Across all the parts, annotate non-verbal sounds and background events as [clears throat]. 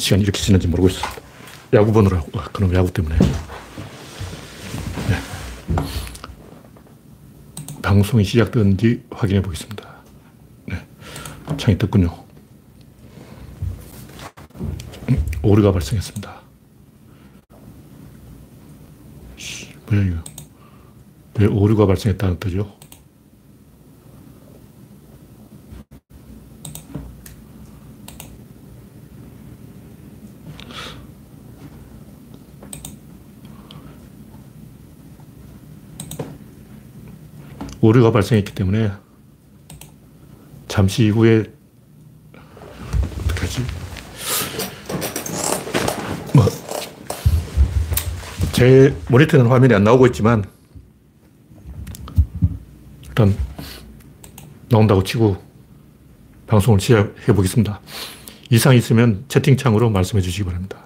시간이 이렇게 지는지 모르고 있습니다. 야구 보느라고. 아, 그럼 야구 때문에. 네. 방송이 시작되는지 확인해 보겠습니다. 네. 창이 떴군요. 음, 오류가 발생했습니다. 뭐야, 이거. 왜 오류가 발생했다는 뜻이죠? 오류가 발생했기 때문에 잠시 후에 어떡하지? 뭐, 제 모니터는 화면이 안 나오고 있지만 일단 나온다고 치고 방송을 시작해 보겠습니다. 이상 있으면 채팅창으로 말씀해 주시기 바랍니다.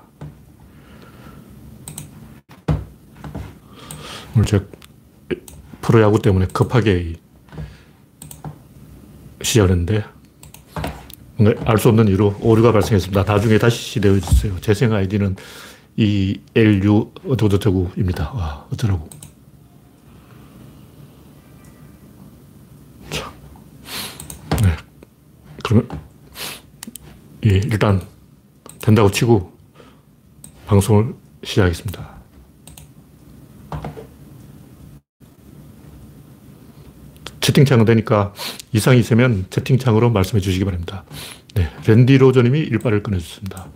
오늘 제가 프로야구 때문에 급하게 시작을 했는데 알 수 없는 이유로 오류가 발생했습니다. 나중에 다시 있어요. 재생 아이디는 ELU 어쩌고저쩌고입니다. 와, 어쩌라고. 자, 네. 그러면, 예, 일단 된다고 치고 방송을 시작하겠습니다. 채팅창 되니까 이상이 있으면 채팅창으로 말씀해 주시기 바랍니다. 네. 랜디 로저님이 일발을 꺼내주셨습니다.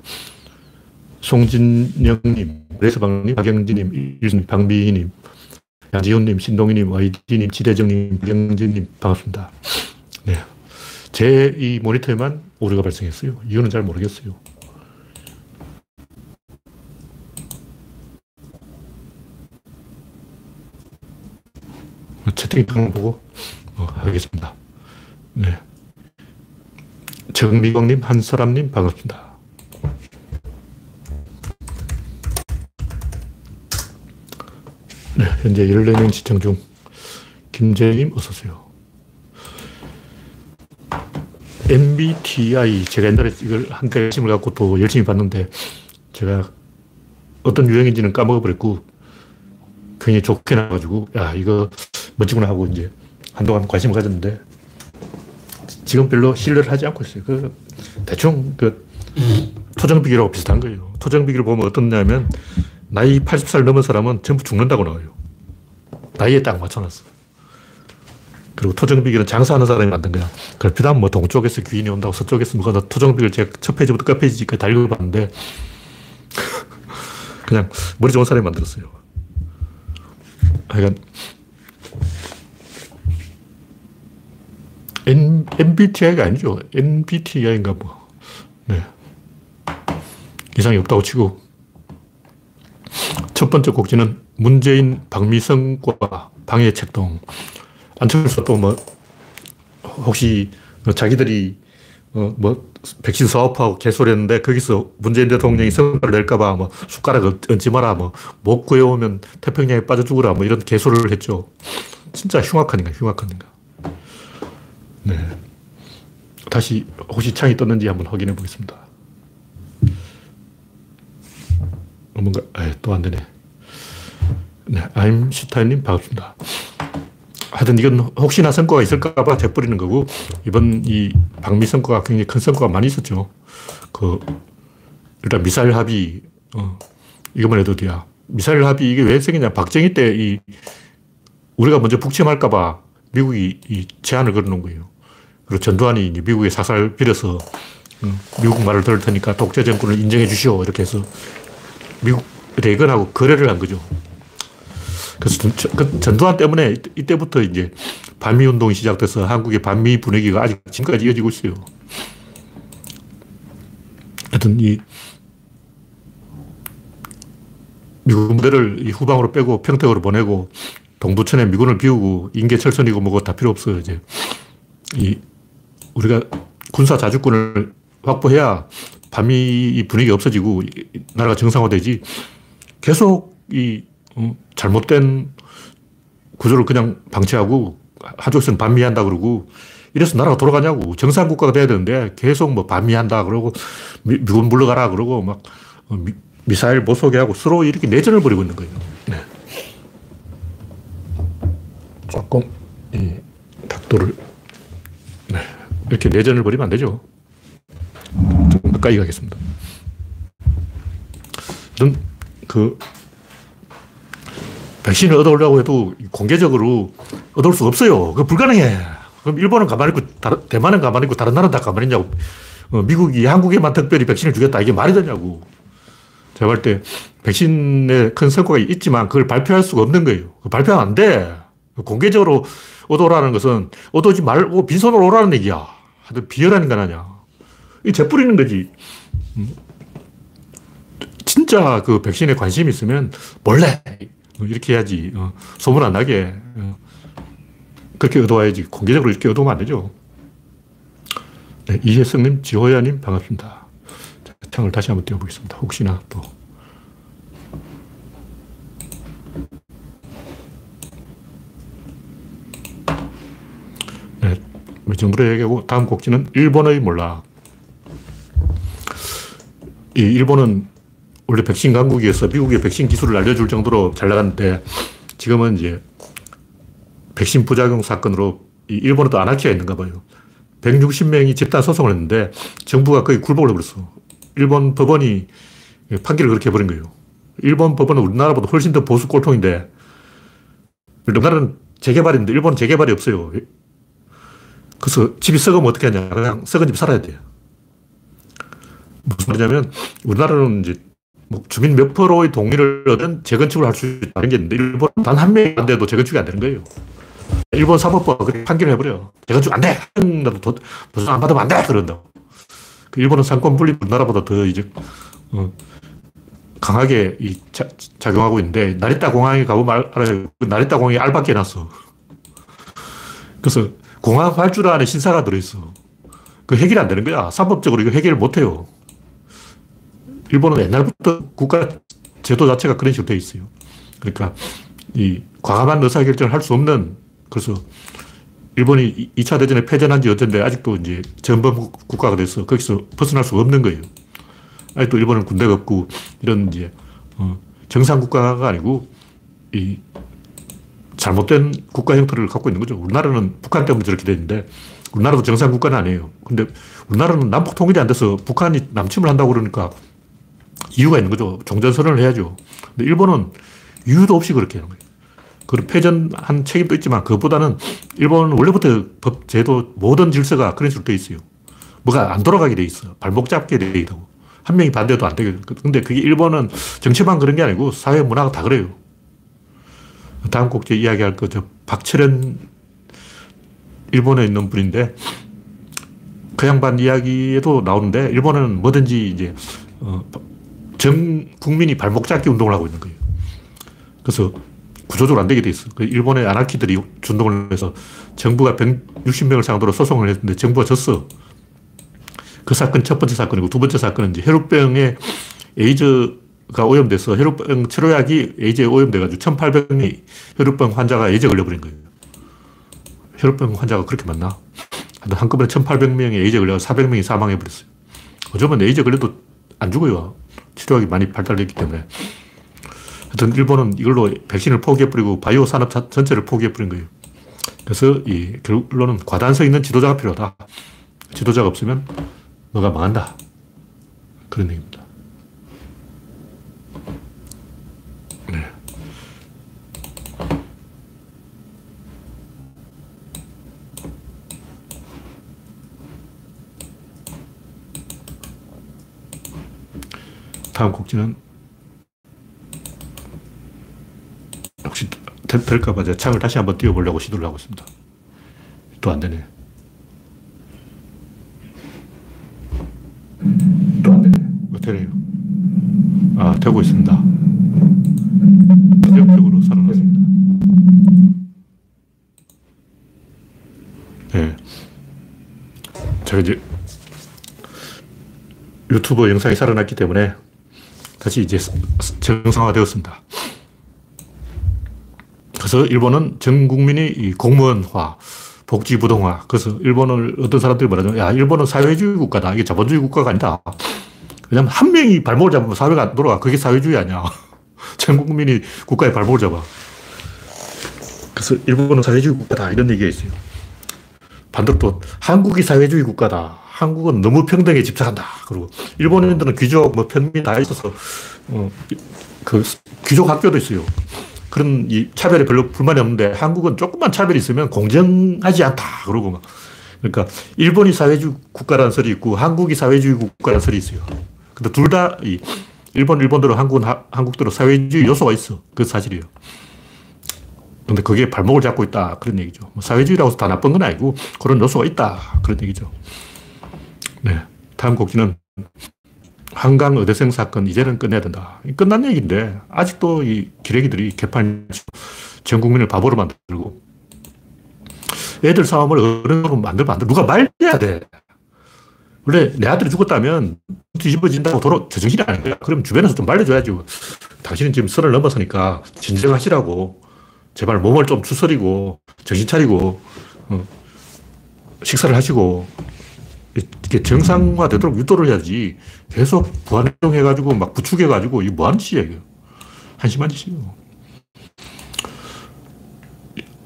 송진영님, 레스방님, 박영진님, 일순 방비희님, 양지훈님, 신동희님, YD님, 지대정님, 박영진님, 반갑습니다. 네. 제 이 모니터에만 오류가 발생했어요. 이유는 잘 모르겠어요. 채팅창 보고 어, 하겠습니다. 네. 정미광님, 한사람님, 반갑습니다. 네, 현재 14명 시청 중. 김재님, 어서오세요. MBTI, 제가 옛날에 이걸 한때 관심을 갖고 또 열심히 봤는데, 제가 어떤 유형인지는 까먹어버렸고, 굉장히 좋게 나가지고, 야, 이거 멋지구나 하고 이제 한동안 관심을 가졌는데 지금 별로 신뢰를 하지 않고 있어요. 그 대충 그 토정비결하고 비슷한 거예요. 토정비결을 보면 어떻냐면 나이 80살 넘은 사람은 전부 죽는다고 나와요. 나이에 딱 맞춰놨어. 그리고 토정비결은 장사하는 사람이 만든 거야. 그렇다면 뭐 동쪽에서 귀인이 온다고 서쪽에서 뭐가 토정비결을 제가 첫 페이지부터 끝 페이지까지 다 읽어봤는데 그냥 머리 좋은 사람이 만들었어요. 하여간 N, MBTI가 아니죠. NBTI인가 뭐. 네. 이상이 없다고 치고. 첫 번째 곡지는 문재인 박미성과 방해 책동. 안철수 또 뭐, 혹시 자기들이 어, 뭐, 백신 사업하고 개소리 했는데 거기서 문재인 대통령이 성과를 낼까봐 뭐 숟가락 얹지 마라, 뭐, 못 구해오면 태평양에 빠져 죽으라, 뭐 이런 개소리를 했죠. 진짜 흉악한 인간, 흉악한 인간. 네. 다시 혹시 창이 떴는지 한번 확인해 보겠습니다. 어, 뭔가, 또 안 되네. 네, 아임슈타인님 반갑습니다. 하여튼 이건 혹시나 성과가 있을까봐 재뿌리는 거고, 이번 이 방미 성과가 굉장히 큰 성과가 많이 있었죠. 그, 일단 미사일 합의, 어, 이것만 해도 돼야. 미사일 합의 이게 왜 생기냐. 박정희 때 이, 우리가 먼저 북침할까봐 미국이 이 제안을 걸어놓은 거예요. 그리고 전두환이 미국에 사살 빌어서 음, 미국 말을 들을 테니까 독재 정권을 인정해 주시오. 이렇게 해서 미국 레이건하고 거래를 한 거죠. 그래서 전, 그 전두환 때문에 이때부터 이제 반미 운동이 시작돼서 한국의 반미 분위기가 아직 지금까지 이어지고 있어요. 하여튼 이 미국 무대를 후방으로 빼고 평택으로 보내고 동두천에 미군을 비우고 인계 철선이고 뭐고 다 필요 없어요. 이제 이 우리가 군사 자주권을 확보해야 반미 분위기 없어지고 나라가 정상화되지 계속 이 어, 잘못된 구조를 그냥 방치하고 한쪽에서는 반미한다 그러고 이래서 나라가 돌아가냐고. 정상 국가가 돼야 되는데 계속 뭐 반미한다 그러고 미, 군 물러가라 그러고 막 어, 미, 미사일 못 쏘게 하고 서로 이렇게 내전을 벌이고 있는 거예요. 네. 조금 이 각도를 네. 이렇게 내전을 벌이면 안 되죠. 좀 가까이 가겠습니다. 이런 그 백신을 얻어오려고 해도 공개적으로 얻을 수 없어요. 그 불가능해. 그럼 일본은 가만히 있고, 대만은 가만히 있고, 다른 나라는 다 가만히 있냐고. 어, 미국이 한국에만 특별히 백신을 주겠다. 이게 말이 되냐고. 제가 볼 때 백신에 큰 성과가 있지만 그걸 발표할 수가 없는 거예요. 발표하면 안 돼. 공개적으로 얻어오라는 것은 얻어오지 말고 빈손으로 오라는 얘기야. 하여튼 비열한 인간 아니야. 이 재뿌리는 거지. 음. 진짜 그 백신에 관심이 있으면 몰래 이렇게 해야지. 어, 소문 안 나게. 어. 그렇게 얻어와야지. 공개적으로 이렇게 얻어오면 안 되죠. 네, 이혜성님, 지호야님, 반갑습니다. 자, 창을 다시 한번 띄워보겠습니다. 혹시나 또. 네, 정부의 얘기하고 다음 곡지는 일본의 몰락. 이 일본은 원래 백신 강국이어서 미국의 백신 기술을 알려줄 정도로 잘 나갔는데 지금은 이제 백신 부작용 사건으로 일본에도 아나키가 있는가 봐요. 160명이 집단 소송을 했는데 정부가 거의 굴복을 해버렸어. 일본 법원이 판결을 그렇게 해버린 거예요. 일본 법원은 우리나라보다 훨씬 더 보수 꼴통인데 우리나라는 재개발인데 일본은 재개발이 없어요. 그래서 집이 썩으면 어떻게 하냐. 그냥 썩은 집 살아야 돼요. 무슨 말이냐면 우리나라는 이제 뭐 주민 몇 프로의 동의를 얻은 재건축을 할 수 있다는 게 있는데 일본 단한 명이 안 돼도 재건축이 안 되는 거예요. 일본 사법부가 그렇게 판결을 해버려. 재건축 안 돼! 나도 도전 안 받으면 안 돼! 그런다고. 그 일본은 상권 분리 우리나라보다 더 이제, 어, 강하게 이 자, 작용하고 있는데, 나리타 공항에 가보면 알아요. 그 나리타 공항에 알밖에 해놨어. 그래서 공항 활주로 안에 신사가 들어있어. 그 해결이 안 되는 거야. 사법적으로 이거 해결을 못 해요. 일본은 옛날부터 국가 제도 자체가 그런 식으로 되어 있어요. 그러니까 이 과감한 의사결정을 할 수 없는 그래서 일본이 2차 대전에 패전한 지 어쩐데 아직도 이제 전범 국가가 돼서 거기서 벗어날 수가 없는 거예요. 아직도 일본은 군대가 없고 이런 이제 어 정상 국가가 아니고 이 잘못된 국가 형태를 갖고 있는 거죠. 우리나라는 북한 때문에 저렇게 되는데 우리나라도 정상 국가는 아니에요. 근데 우리나라는 남북 통일이 안 돼서 북한이 남침을 한다고 그러니까 이유가 있는 거죠. 종전선언을 해야죠. 근데 일본은 이유도 없이 그렇게 하는 거예요. 그런 패전한 책임도 있지만 그것보다는 일본은 원래부터 법, 제도, 모든 질서가 그런 식으로 돼 있어요. 뭐가 안 돌아가게 돼 있어. 발목 잡게 돼 있다고. 한 명이 반대도 안 되게. 근데 그게 일본은 정치만 그런 게 아니고 사회 문화가 다 그래요. 다음 곡제 이야기할 거, 저 박철현 일본에 있는 분인데 그 양반 이야기에도 나오는데 일본은 뭐든지 이제 어, 전 국민이 발목 잡기 운동을 하고 있는 거예요. 그래서 구조적으로 안 되게 돼 있어. 그 일본의 아나키들이 준동을 해서 정부가 160명을 상대로 소송을 했는데 정부가 졌어. 그 사건 첫 번째 사건이고 두 번째 사건은 이제 혈우병에 에이즈 가 오염돼서 혈우병 치료약이 에이즈에 오염돼가지고 1800명의 혈우병 환자가 에이즈에 걸려버린 거예요. 혈우병 환자가 그렇게 많나? 한꺼번에 1800명이 에이즈에 걸려서 400명이 사망해버렸어요. 어쩌면 에이즈에 걸려도 안 죽어요. 치료약이 많이 발달됐기 때문에. 하여튼 일본은 이걸로 백신을 포기해버리고 바이오 산업 전체를 포기해버린 거예요. 그래서 이 결론은 과단성 있는 지도자가 필요하다. 지도자가 없으면 너가 망한다. 그런 얘기입니다. 네. 다음 곡지는 혹시 될까봐 제가 창을 다시 한번 띄워보려고 시도를 하고 있습니다. 또 안 되네. 또 안 되네. 어, 되네요. 아, 되고 있습니다. 기적적으로 살아났습니다. 네. 제가 이제 유튜브 영상이 살아났기 때문에 다시 이제 정상화 되었습니다. 그래서 일본은 전 국민이 공무원화, 복지부동화. 그래서 일본을 어떤 사람들이 말하죠. 야, 일본은 사회주의 국가다. 이게 자본주의 국가가 아니다. 왜냐면 한 명이 발목을 잡으면 사회가 안 돌아가. 그게 사회주의 아니야. [laughs] 전 국민이 국가의 발목을 잡아. 그래서 일본은 사회주의 국가다. 이런 얘기가 있어요. 반대로 또 한국이 사회주의 국가다. 한국은 너무 평등에 집착한다. 그리고 일본인들은 귀족, 뭐 평민 다 있어서, 어, 그 귀족 학교도 있어요. 그런 이 차별에 별로 불만이 없는데 한국은 조금만 차별이 있으면 공정하지 않다. 그러고 막. 그러니까 일본이 사회주의 국가라는 설이 있고 한국이 사회주의 국가라는 설이 있어요. 근데 둘 다 이 일본, 일본대로 한국은 하, 한국대로 사회주의 요소가 있어. 그 사실이에요. 근데 그게 발목을 잡고 있다. 그런 얘기죠. 뭐 사회주의라고 해서 다 나쁜 건 아니고 그런 요소가 있다. 그런 얘기죠. 네. 다음 곡지는 한강 의대생 사건 이제는 끝내야 된다. 끝난 얘기인데 아직도 이 기레기들이 개판 전 국민을 바보로 만들고 애들 싸움을 어른으로 만들면 안 돼. 누가 말해야 돼. 원래 내 아들이 죽었다면 뒤집어진다고 도로 제정신이 아닌 거야. 그럼 주변에서 좀 말려줘야죠. 당신은 지금 선을 넘어서니까 진정하시라고. 제발 몸을 좀 추스리고 정신 차리고 어, 식사를 하시고 이게 정상화되도록 유도를 해야지 계속 부안해가지고 막 부추겨가지고 이게 뭐 하는 짓이야, 이거. 한심한 짓이에요.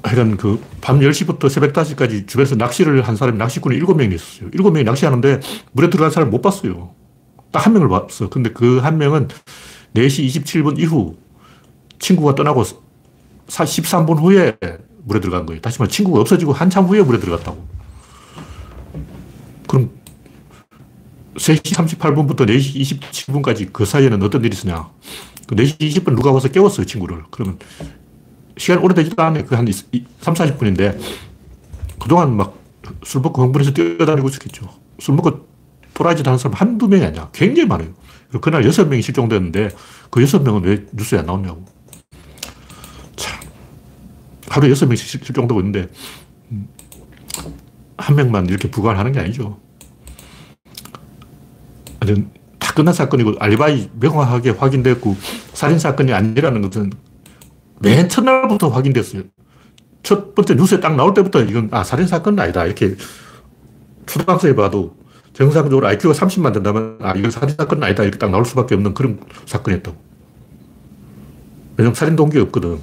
하여간 그 밤 10시부터 새벽 5시까지 주변에서 낚시를 한 사람이 낚시꾼이 7명이 있었어요. 7명이 낚시하는데 물에 들어간 사람을 못 봤어요. 딱 한 명을 봤어. 근데 그 한 명은 4시 27분 이후 친구가 떠나고 13분 후에 물에 들어간 거예요. 다시 말해 친구가 없어지고 한참 후에 물에 들어갔다고. 그럼 3시 38분부터 4시 27분까지 그 사이에는 어떤 일이 있었냐. 그 4시 20분 누가 와서 깨웠어요, 친구를. 그러면 시간 오래되지도 않아요. 그한 3, 40분인데 그동안 막 술 먹고 흥분해서 뛰어다니고 있었겠죠. 술 먹고 돌아지도 않은 사람 한두 명이 아니야. 굉장히 많아요. 그날 여섯 명이 실종됐는데 그 여섯 명은 왜 뉴스에 안 나오냐고. 참. 하루에 여섯 명씩 실종되고 있는데 음, 한 명만 이렇게 부과하는 게 아니죠. 다 끝난 사건이고 알리바이 명확하게 확인됐고 살인 사건이 아니라는 것은 맨 첫날부터 확인됐어요. 첫 번째 뉴스에 딱 나올 때부터 이건 아 살인 사건은 아니다 이렇게 초등학생이 봐도 정상적으로 IQ가 30만 된다면 아 이건 살인 사건은 아니다 이렇게 딱 나올 수밖에 없는 그런 사건이었다고. 왜냐면 살인 동기가 없거든.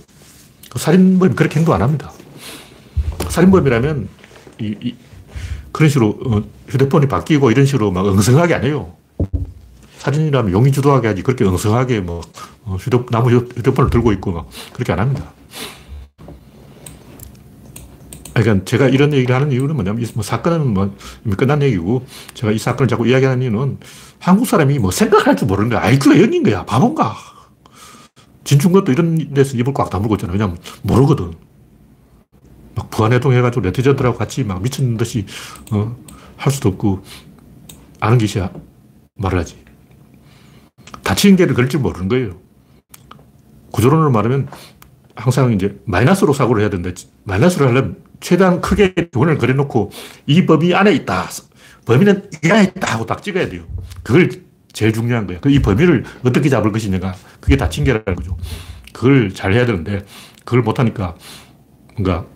그 살인범이 그렇게 행동 안 합니다. 살인범이라면 이, 이 그런 식으로 어, 휴대폰이 바뀌고 이런 식으로 막 엉성하게 안 해요. 살인이라면 용의 주도하게 하지 그렇게 엉성하게 뭐 어, 휴대, 나무 휴대폰을 들고 있고 막 그렇게 안 합니다. 그러니까 제가 이런 얘기를 하는 이유는 뭐냐면 뭐 사건은 뭐 이미 끝난 얘기고 제가 이 사건을 자꾸 이야기하는 이유는 한국 사람이 뭐 생각할 줄 모르는 거야. IQ가 0인 거야. 바본가. 진중권도 이런 데서 입을 꽉 다물고 있잖아. 왜냐면 모르거든. 막 부안해동 해가지고 네티즌들하고 같이 막 미친 듯이 어, 할 수도 없고 아는 것이야 말을 하지. 다치는 개를 걸릴 줄 모르는 거예요. 구조론으로 말하면 항상 이제 마이너스로 사고를 해야 되는데 마이너스로 하려면 최대한 크게 원을 그려놓고 이 범위 안에 있다. 범위는 이 안에 있다 하고 딱 찍어야 돼요. 그걸 제일 중요한 거예요. 그이 범위를 어떻게 잡을 것이냐가 그게 다친 개라는 거죠. 그걸 잘 해야 되는데 그걸 못하니까 뭔가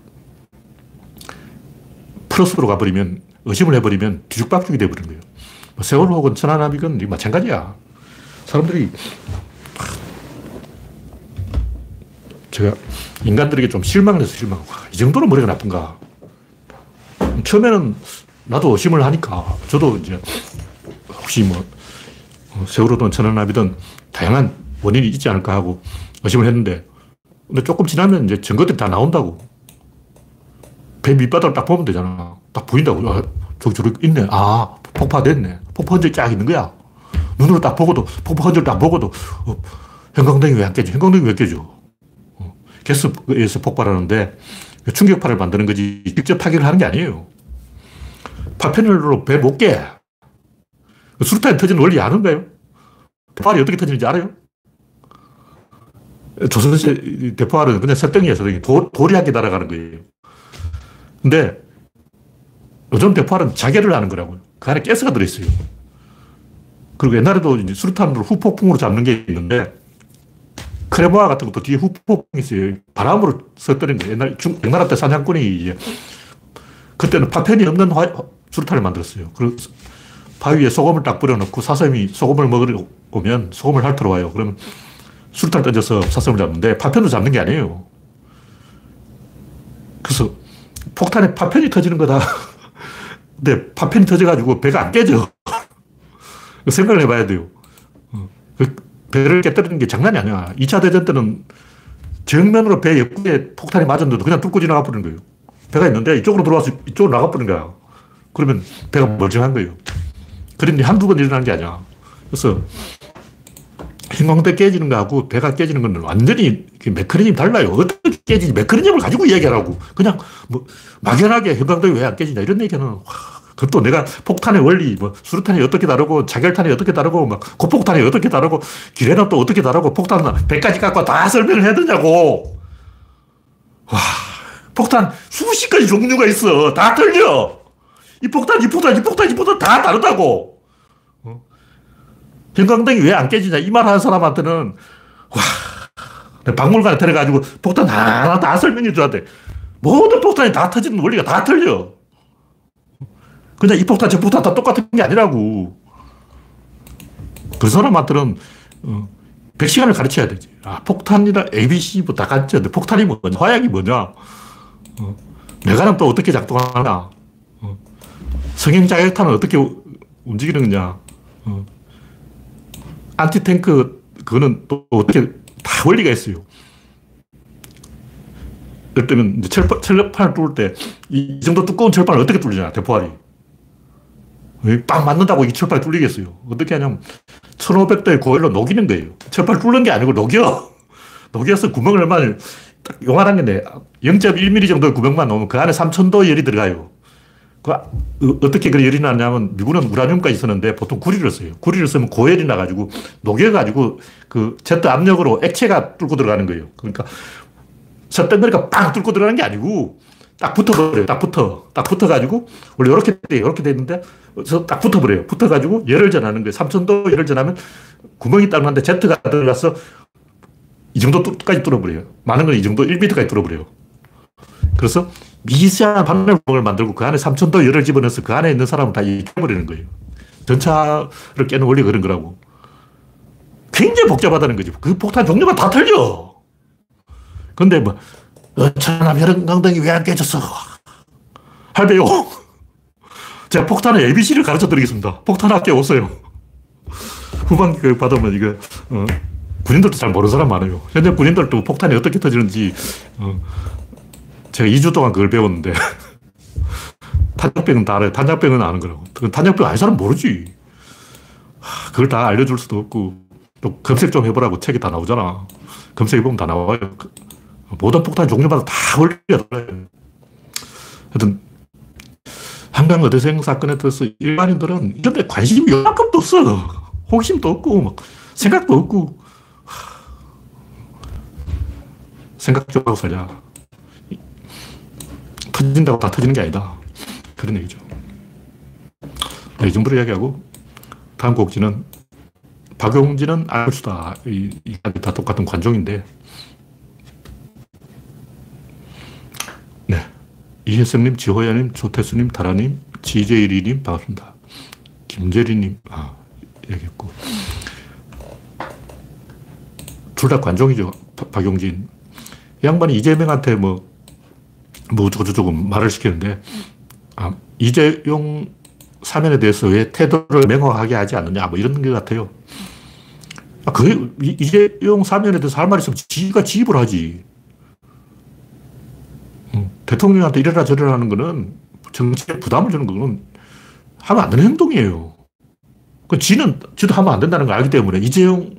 플러스로 가버리면 의심을 해버리면 뒤죽박죽이 돼버린 거예요. 뭐 세월 혹은 천안함이건 마찬가지야. 사람들이 제가 인간들에게 좀 실망을 해서 실망. 와, 이 정도로 머리가 나쁜가. 처음에는 나도 의심을 하니까 저도 이제 혹시 뭐 어, 세월호든 천안함이든 다양한 원인이 있지 않을까 하고 의심을 했는데 근데 조금 지나면 이제 증거들이 다 나온다고. 배 밑바닥을 딱 보면 되잖아. 딱 보인다고. 아, 저기 저기 있네. 아, 폭파됐네. 폭파 흔적이 쫙 있는 거야. 눈으로 딱 보고도, 폭파 흔적을 딱 보고도, 어, 형광등이 왜 안 깨져? 형광등이 왜 깨져? 어, 가스에서 폭발하는데 충격파를 만드는 거지 직접 타격을 하는 게 아니에요. 파편으로 배 못 깨. 수류탄이 터지는 원리 아는가요? 대포알이 어떻게 터지는지 알아요? 조선시 대포알은 그냥 설덩이에요, 설덩이. 돌, 돌이 한 개 날아가는 거예요. 근데 요즘 대포알은 자결을 하는 거라고요. 그 안에 가스가 들어있어요. 그리고 옛날에도 이제 수류탄으로 후폭풍으로 잡는 게 있는데 크레모아 같은 것도 뒤에 후폭풍이 있어요. 바람으로 서뜨린 거예요. 옛날 중, 백나라 때 사냥꾼이 이제 그때는 파편이 없는 화, 수류탄을 만들었어요. 그리고 바위에 소금을 딱 뿌려놓고 사슴이 소금을 먹으러 오면 소금을 핥으러 와요. 그러면 수류탄 던져서 사슴을 잡는데 파편도 잡는 게 아니에요. 그래서 폭탄에 파편이 터지는 거다. [laughs] 근데 파편이 터져가지고 배가 안 깨져. [laughs] 생각을 해봐야 돼요. 어. 그 배를 깨뜨리는 게 장난이 아니야. 2차 대전 때는 정면으로 배 옆구리에 폭탄이 맞았는데도 그냥 뚫고 지나가 버리는 거예요. 배가 있는데 이쪽으로 들어와서 이쪽으로 나가 버리는 거야. 그러면 배가 멀쩡한 거예요. 그런데 한두 번 일어나는 게 아니야. 그래서 형광등 깨지는 거하고 배가 깨지는 건 완전히 메커니즘이 달라요. 어떻게 깨지지? 메커니즘을 가지고 이야기하라고. 그냥 뭐 막연하게 형광등이 왜 안 깨지냐 이런 얘기는 와, 그것도 내가 폭탄의 원리, 뭐 수류탄이 어떻게 다르고 자결탄이 어떻게 다르고 막 고폭탄이 어떻게 다르고 기뢰는 또 어떻게 다르고 폭탄은 100가지 갖고 다 설명을 해야 되냐고. 와, 폭탄 수십 가지 종류가 있어. 다 틀려. 이 폭탄, 이 폭탄, 이 폭탄, 이 폭탄 다 다르다고. 어? 형광등이 왜 안 깨지냐 이 말 하는 사람한테는 와, 박물관에 데려가지고 폭탄 하나 다 설명해 줘야 돼. 모든 폭탄이 다 터지는 원리가 다 틀려. 그냥 이 폭탄, 저 폭탄 다 똑같은 게 아니라고. 그 사람한테는, 어, 100시간을 가르쳐야 되지. 아, 폭탄이라 ABC 뭐 다 가르쳐야 돼. 폭탄이 뭐냐, 화약이 뭐냐, 어, 메가는 또 어떻게 작동하나, 어, 성형자격탄은 어떻게 움직이는 거냐, 어, 안티탱크, 그거는 또 어떻게 다 원리가 있어요. 예를 들면, 철판, 철판을 뚫을 때, 이 정도 두꺼운 철판을 어떻게 뚫느냐, 대포알이. 빵 맞는다고 이 철판이 뚫리겠어요. 어떻게 하냐면 1500도의 고열로 녹이는 거예요. 철판 뚫는 게 아니고 녹여. [laughs] 녹여서 구멍을 얼마나 요만한 게 0.1mm 정도의 구멍만 넣으면 그 안에 3000도 열이 들어가요. 그 어, 어떻게 그 열이 나냐면 미국은 우라늄까지 쓰는데 보통 구리를 써요. 구리를 쓰면 고열이 나가지고 녹여가지고 그 제트 압력으로 액체가 뚫고 들어가는 거예요. 그러니까 쇳덩어리가 빵 뚫고 들어가는 게 아니고 딱 붙어버려요. 딱 붙어. 딱 붙어가지고, 원래 이렇게 돼, 이렇게 돼 있는데, 딱 붙어버려요. 붙어가지고 열을 전하는 거예요. 3000도 열을 전하면 구멍이 딱 나는데 제트가 들어가서 이 정도까지 뚫어버려요. 많은 건 이 정도 1m까지 뚫어버려요. 그래서 미세한 바늘구멍을 만들고 그 안에 3000도 열을 집어넣어서 그 안에 있는 사람은 다 익혀버리는 거예요. 전차를 깨는 원리가 그런 거라고. 굉장히 복잡하다는 거죠. 그 폭탄 종류가 다 틀려. 근데 뭐, 어쩌나 혈강등이 왜 안 깨졌어? 할배요. 제가 폭탄의 ABC를 가르쳐 드리겠습니다. 폭탄 학교 오세요. [laughs] 후반기 교육 받으면 이거, 어, 군인들도 잘 모르는 사람 많아요. 현재 군인들도 폭탄이 어떻게 터지는지, 어, 제가 2주 동안 그걸 배웠는데, [laughs] 탄약병은 다 알아요. 탄약병은 아는 거라고. 탄약병 아는 사람 모르지. 그걸 다 알려줄 수도 없고, 또 검색 좀 해보라고 책이 다 나오잖아. 검색해보면 다 나와요. 모든 폭탄 종류마다 다 원리가 달라요. 하여튼, 한강 어대생 사건에 대해서 일반인들은 이런 데 관심이 요만큼도 없어. 호기심도 없고, 막 생각도 없고. 생각 좀 하고 살자. 터진다고 다 터지는 게 아니다. 그런 얘기죠. 네, 이 정도로 이야기하고, 다음 곡지는 박용진은 알수다. 이, 다 똑같은 관종인데, 이혜성님, 지호야님, 조태수님, 다라님, 지제일이님 반갑습니다. 김재리님, 아, 얘기했고. 둘 다 관종이죠. 박 용진. 양반이 이재명한테 뭐, 뭐 어쩌고저쩌고 말을 시키는데, 아, 이재용 사면에 대해서 왜 태도를 명확하게 하지 않느냐, 뭐 이런 것 같아요. 아, 그, 이재용 사면에 대해서 할 말 있으면 지가 지입을 하지. 대통령한테 이래라 저래라 하는 거는 정치에 부담을 주는 거는 하면 안 되는 행동이에요. 그 지는, 지도 하면 안 된다는 걸 알기 때문에 이재용에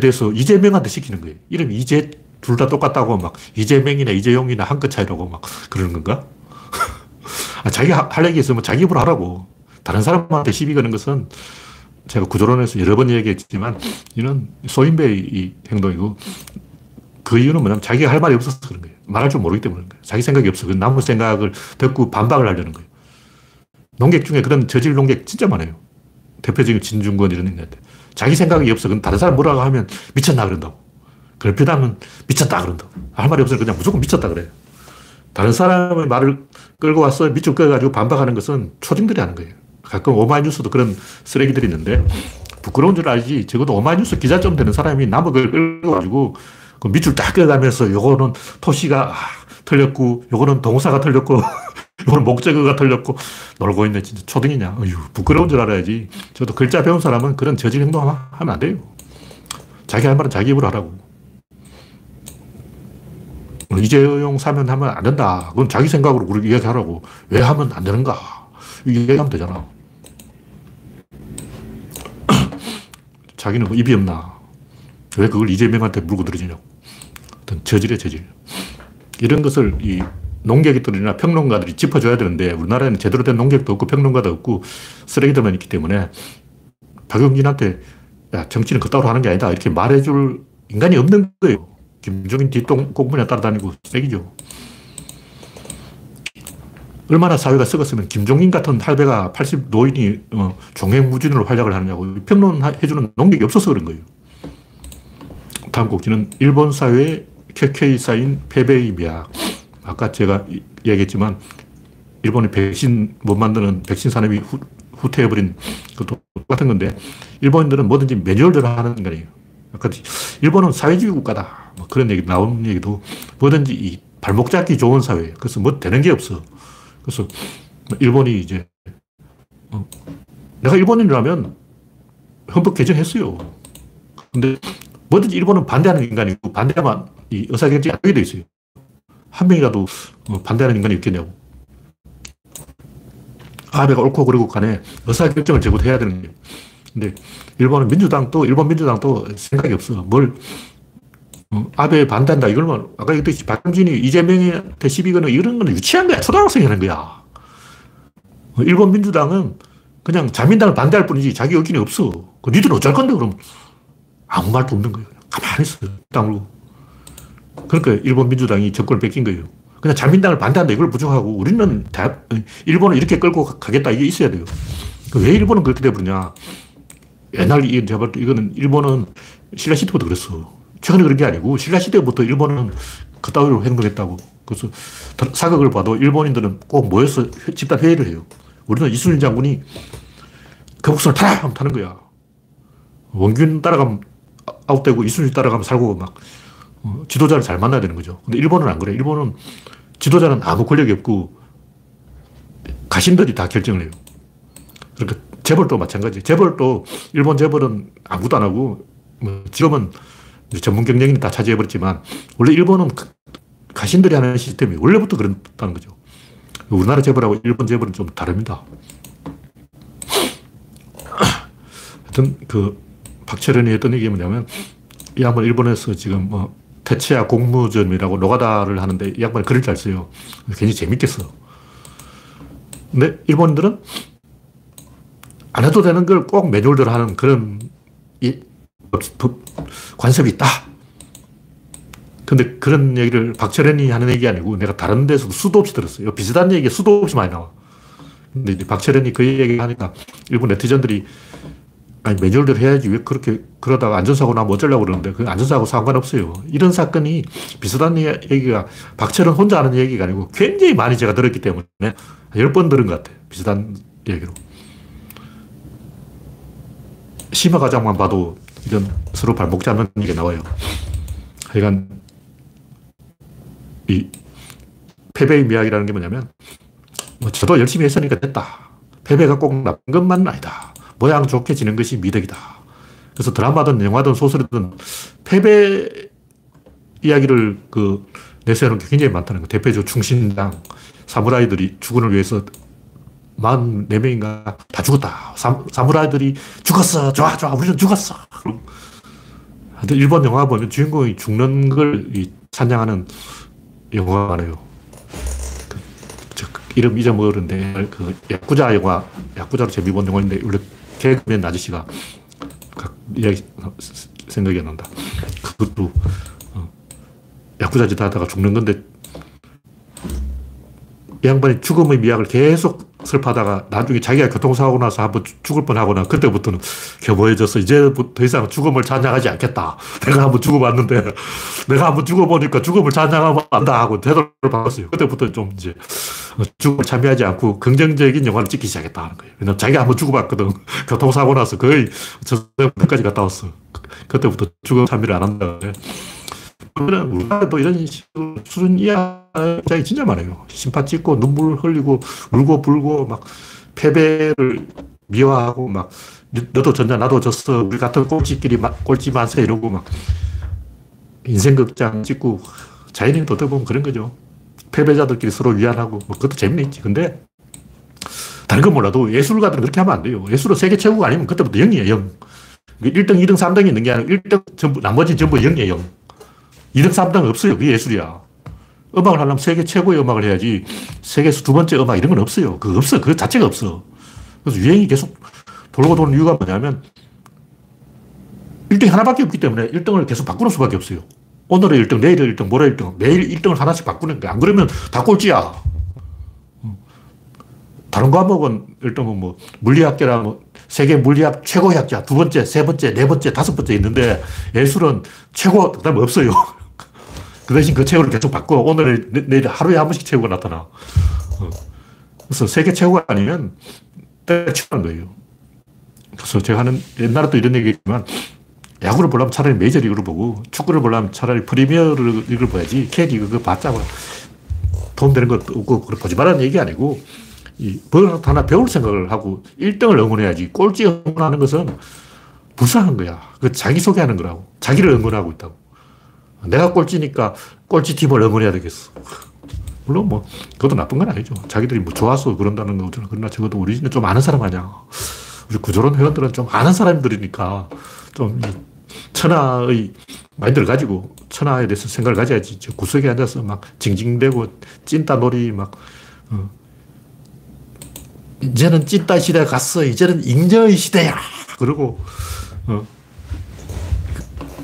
대해서 이재명한테 시키는 거예요. 이름이 이재, 둘 다 똑같다고 막 이재명이나 이재용이나 한 끗 차이라고 막 그러는 건가? [laughs] 아, 자기 할 얘기 있으면 자기 입으로 하라고. 다른 사람한테 시비 거는 것은 제가 구조론에서 여러 번 얘기했지만 이는 소인배의 행동이고 그 이유는 뭐냐면 자기가 할 말이 없어서 그런 거예요. 말할 줄 모르기 때문에 거예요. 자기 생각이 없어. 그 남의 생각을 듣고 반박을 하려는 거예요. 농객 중에 그런 저질 농객 진짜 많아요. 대표적인 진중권 이런 애들. 자기 생각이 없어. 그럼 다른 사람 뭐라고 하면 미쳤나 그런다고. 걸핏하면 미쳤다 그런다고. 할 말이 없으면 그냥 무조건 미쳤다 그래요. 다른 사람의 말을 끌고 와서 밑줄 끌어가지고 반박하는 것은 초딩들이 하는 거예요. 가끔 오마이뉴스도 그런 쓰레기들이 있는데 부끄러운 줄 알지. 적어도 오마이뉴스 기자 좀 되는 사람이 남의 걸 끌어가지고 그 밑줄 딱 끌어가면서 요거는 토시가 틀렸고 요거는 동사가 틀렸고 [laughs] 요거는 목적어가 틀렸고 놀고 있네. 진짜 초딩이냐. 어휴, 부끄러운 줄 알아야지. 저도 글자 배운 사람은 그런 저질 행동 하면 안 돼요. 자기 할 말은 자기 입으로 하라고. 이재용 사면 하면 안 된다. 그건 자기 생각으로 그렇게 이야기하라고. 왜 하면 안 되는가? 이야기하면 되잖아. [clears throat] 자기는 뭐 입이 없나? 왜 그걸 이재명한테 물고 들어지냐고. 어떤 저질의 저질. 이런 것을 이 농객들이나 평론가들이 짚어줘야 되는데 우리나라에는 제대로 된 농객도 없고 평론가도 없고 쓰레기들만 있기 때문에 박용진한테 야, 정치는 그따로 하는 게 아니다. 이렇게 말해줄 인간이 없는 거예요. 김종인 뒷동 공문에 따라다니고 쓰레기죠. 얼마나 사회가 썩었으면 김종인 같은 할배가 80 노인이 어, 종횡무진으로 활약을 하느냐고 평론해주는 농객이 없어서 그런 거예요. 다음 곡지는 일본 사회에 켜켜이 쌓인 패배의 미학. 아까 제가 얘기했지만 일본이 백신 못 만드는 백신 산업이 후, 후퇴해버린 것도 똑같은 건데 일본인들은 뭐든지 매뉴얼대로 하는 인간이에요. 아까 일본은 사회주의 국가다. 뭐 그런 얘기 나온 얘기도 뭐든지 이 발목 잡기 좋은 사회. 그래서 뭐 되는 게 없어. 그래서 일본이 이제 어, 내가 일본인이라면 헌법 개정했어요. 근데 뭐든지 일본은 반대하는 인간이고 반대하면 이 의사결정이 안 되게 돼 있어요. 한 명이라도 어, 반대하는 인간이 있겠냐고. 아베가 옳고 그르고 간에 의사결정을 제고 해야 되는 거예요. 근데 일본은 민주당도, 일본 민주당도 생각이 없어. 뭘, 어, 아베 반대한다. 이걸만, 아까 얘기했듯이 박정진이 이재명한테 시비 거는 이런 건 유치한 거야. 초등학생이 하는 거야. 어, 일본 민주당은 그냥 자민당을 반대할 뿐이지 자기 의견이 없어. 그 니들은 어쩔 건데, 그럼. 아무 말도 없는 거예요. 가만히 있어. 땅으로. 그러니까 일본 민주당이 정권을 뺏긴 거예요. 그냥 자민당을 반대한다. 이걸 부족하고 우리는 다, 일본을 이렇게 끌고 가겠다. 이게 있어야 돼요. 그왜 일본은 그렇게 돼버리냐. 옛날 이, 제가 이거는 일본은 신라 시대부터 그랬어. 최근에 그런 게 아니고 신라 시대부터 일본은 그따위로 행동했다고. 그래서 사극을 봐도 일본인들은 꼭 모여서 집단 회의를 해요. 우리는 이순신 장군이 거북선을 타라! 하면 타는 거야. 원균 따라가면 아웃되고 이순신 따라가면 살고 막 어, 지도자를 잘 만나야 되는 거죠. 근데 일본은 안 그래. 일본은 지도자는 아무 권력이 없고 가신들이 다 결정을 해요. 그러니까 재벌도 마찬가지. 재벌도 일본 재벌은 아무도 안 하고 뭐 지금은 전문 경영인이 다 차지해버렸지만 원래 일본은 가신들이 하는 시스템이 원래부터 그렇다는 거죠. 우리나라 재벌하고 일본 재벌은 좀 다릅니다. [clears throat] 하여튼 그 박철현이 했던 얘기 뭐냐면 이 양반 일본에서 지금 뭐 태치야 공무점이라고 노가다를 하는데 이 양반이 글을 잘 써요. 괜히 재밌겠어. 근데 일본들은 안 해도 되는 걸 꼭 매뉴얼대로 하는 그런 이, 관습이 있다. 근데 그런 얘기를 박철현이 하는 얘기 아니고 내가 다른 데서 수도 없이 들었어요. 비슷한 얘기 수도 없이 많이 나와. 근데 박철현이 그 얘기 하니까 일본 네티즌들이 아니, 매뉴얼대로 해야지 왜 그렇게 그러다가 안전사고 나면 어쩌려고 그러는데 그 안전사고 상관없어요. 이런 사건이 비슷한 얘기가 박철현 혼자 하는 얘기가 아니고 굉장히 많이 제가 들었기 때문에 열 번 들은 것 같아요. 비슷한 얘기로. 심화 과정만 봐도 이런 서로 발목 잡는 게 나와요. 하여간, 이 패배의 미학이라는 게 뭐냐면, 뭐 저도 열심히 했으니까 됐다. 패배가 꼭 나쁜 것만은 아니다. 모양 좋게 지는 것이 미덕이다. 그래서 드라마든 영화든 소설이든 패배 이야기를 그 내세우는 게 굉장히 많다는 거. 대표적으로 충신당, 사무라이들이 주군을 위해서 44명인가 다 죽었다. 사, 사무라이들이 죽었어. 좋아, 좋아. 우리는 죽었어. 하여튼 일본 영화 보면 주인공이 죽는 걸 찬양하는 영화가 많아요. 그, 저, 이름 잊어먹었는데, 그, 야쿠자 영화, 야쿠자로 재미 본 영화인데, 원래 개그맨 아저씨가 각 이야기 생각이 안 난다. 그것도, 어, 야쿠자 짓 하다가 죽는 건데, 이 양반이 죽음의 미학을 계속 슬퍼하다가 나중에 자기가 교통사고 나서 한번 죽을 뻔하거나 그때부터는 겸허해져서 이제 더 이상 죽음을 찬양하지 않겠다. [laughs] 내가 한번 죽어봤는데 [laughs] 내가 한번 죽어보니까 죽음을 찬양하면 안다 하고 태도를 바꿨어요. 그때부터 좀 이제 죽음을 참여하지 않고 긍정적인 영화를 찍기 시작했다는 거예요. 왜냐면 자기가 한번 죽어봤거든. [laughs] 교통사고 나서 거의 저까지 갔다 왔어. 그때부터 죽음 참여를 안 한다. 그러면 우리나라도 이런 식으로 이하 입장이 진짜 많아요. 심파 찍고 눈물 흘리고 울고 불고 막 패배를 미화하고 막 너도 졌냐 나도 졌어 우리 같은 꼴찌끼리 꼴찌 만세 이러고 막 인생극장 찍고 자연인 어떻게 보면 그런 거죠. 패배자들끼리 서로 위안하고 뭐 그것도 재미있지. 근데 다른 건 몰라도 예술가들은 그렇게 하면 안 돼요. 예술은 세계 최고가 아니면 그때부터 0이에요. 0. 1등, 2등, 3등이 있는 게 아니고 1등 전부, 나머지 전부 0이에요. 0. 2등, 3등 없어요. 그게 예술이야. 음악을 하려면 세계 최고의 음악을 해야지 세계에서 두 번째 음악 이런 건 없어요. 그거 없어. 그 자체가 없어. 그래서 유행이 계속 돌고 도는 이유가 뭐냐면 1등이 하나밖에 없기 때문에 1등을 계속 바꾸는 수밖에 없어요. 오늘의 1등, 내일의 1등, 모레 1등, 매일 1등을 하나씩 바꾸는 거야. 안 그러면 다 꼴찌야. 다른 과목은 1등은 뭐 물리학계라 뭐 세계 물리학 최고의 학자 두 번째, 세 번째, 네 번째, 다섯 번째 있는데 예술은 최고 그다음 없어요. [laughs] 그 대신 그 최고를 계속 바꿔. 오늘, 내일 하루에 한 번씩 최고가 나타나. 어. 그래서 세계 최고가 아니면 때려치는 거예요. 그래서 제가 하는, 옛날에도 이런 얘기지만, 야구를 보려면 차라리 메이저리그를 보고, 축구를 보려면 차라리 프리미어리그를 봐야지, K리그 그거 봤자고 도움되는 것도 없고, 그걸 보지 말라는 얘기 아니고, 이, 뭘 하나 배울 생각을 하고, 1등을 응원해야지, 꼴찌 응원하는 것은 불쌍한 거야. 그 자기 소개하는 거라고. 자기를 응원하고 있다고. 내가 꼴찌니까 꼴찌 팀을 응원해야 되겠어. 물론 뭐, 그것도 나쁜 건 아니죠. 자기들이 뭐 좋아서 그런다는 거죠. 그러나 적어도 우리는 좀 아는 사람 아니야. 우리 구조론 회원들은 좀 아는 사람들이니까 좀 천하의 마인드를 가지고 천하에 대해서 생각을 가져야지. 저 구석에 앉아서 막 징징대고 찐따 놀이 막, 어. 이제는 찐따 시대가 갔어. 이제는 잉여의 시대야. 그러고, 어.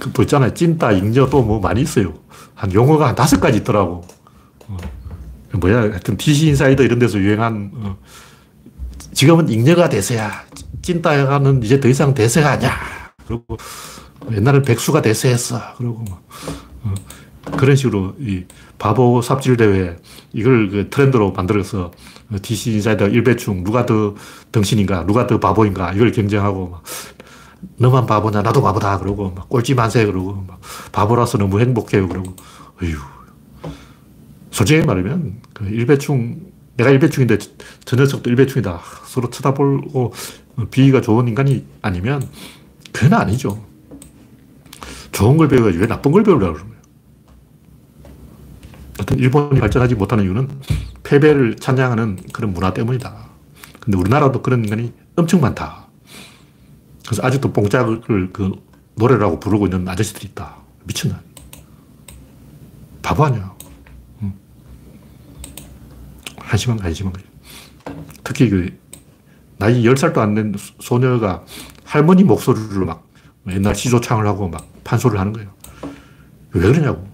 그또 있잖아요. 찐따, 잉여 또 뭐 많이 있어요. 한 용어가 한 다섯 가지 있더라고. 어. 뭐야, 하여튼 DC 인사이더 이런 데서 유행한, 어. 지금은 잉여가 대세야. 찐따가는 이제 더 이상 대세가 아니야. 그리고 옛날엔 백수가 대세였어. 그리고 뭐, 어. 그런 식으로 이 바보 삽질 대회 이걸 그 트렌드로 만들어서 DC 인사이더 일배충 누가 더 덩신인가 누가 더 바보인가 이걸 경쟁하고 막 너만 바보냐, 나도 바보다. 그러고, 막 꼴찌 만세. 그러고, 막 바보라서 너무 행복해요. 그러고, 어휴. 솔직히 말하면, 그 일배충, 내가 일배충인데 저 녀석도 일배충이다. 서로 쳐다보고 비위가 좋은 인간이 아니면, 그건 아니죠. 좋은 걸 배워야지. 왜 나쁜 걸 배우려고 그러는 거예요. 일본이 발전하지 못하는 이유는 패배를 찬양하는 그런 문화 때문이다. 근데 우리나라도 그런 인간이 엄청 많다. 그래서 아직도 뽕짝을 그 노래라고 부르고 있는 아저씨들이 있다. 미친다. 바보 아니야. 응. 한심한 거, 한심한 거. 특히 그, 나이 10살도 안 된 소녀가 할머니 목소리로 막 옛날 시조창을 하고 막 판소를 하는 거예요. 왜 그러냐고.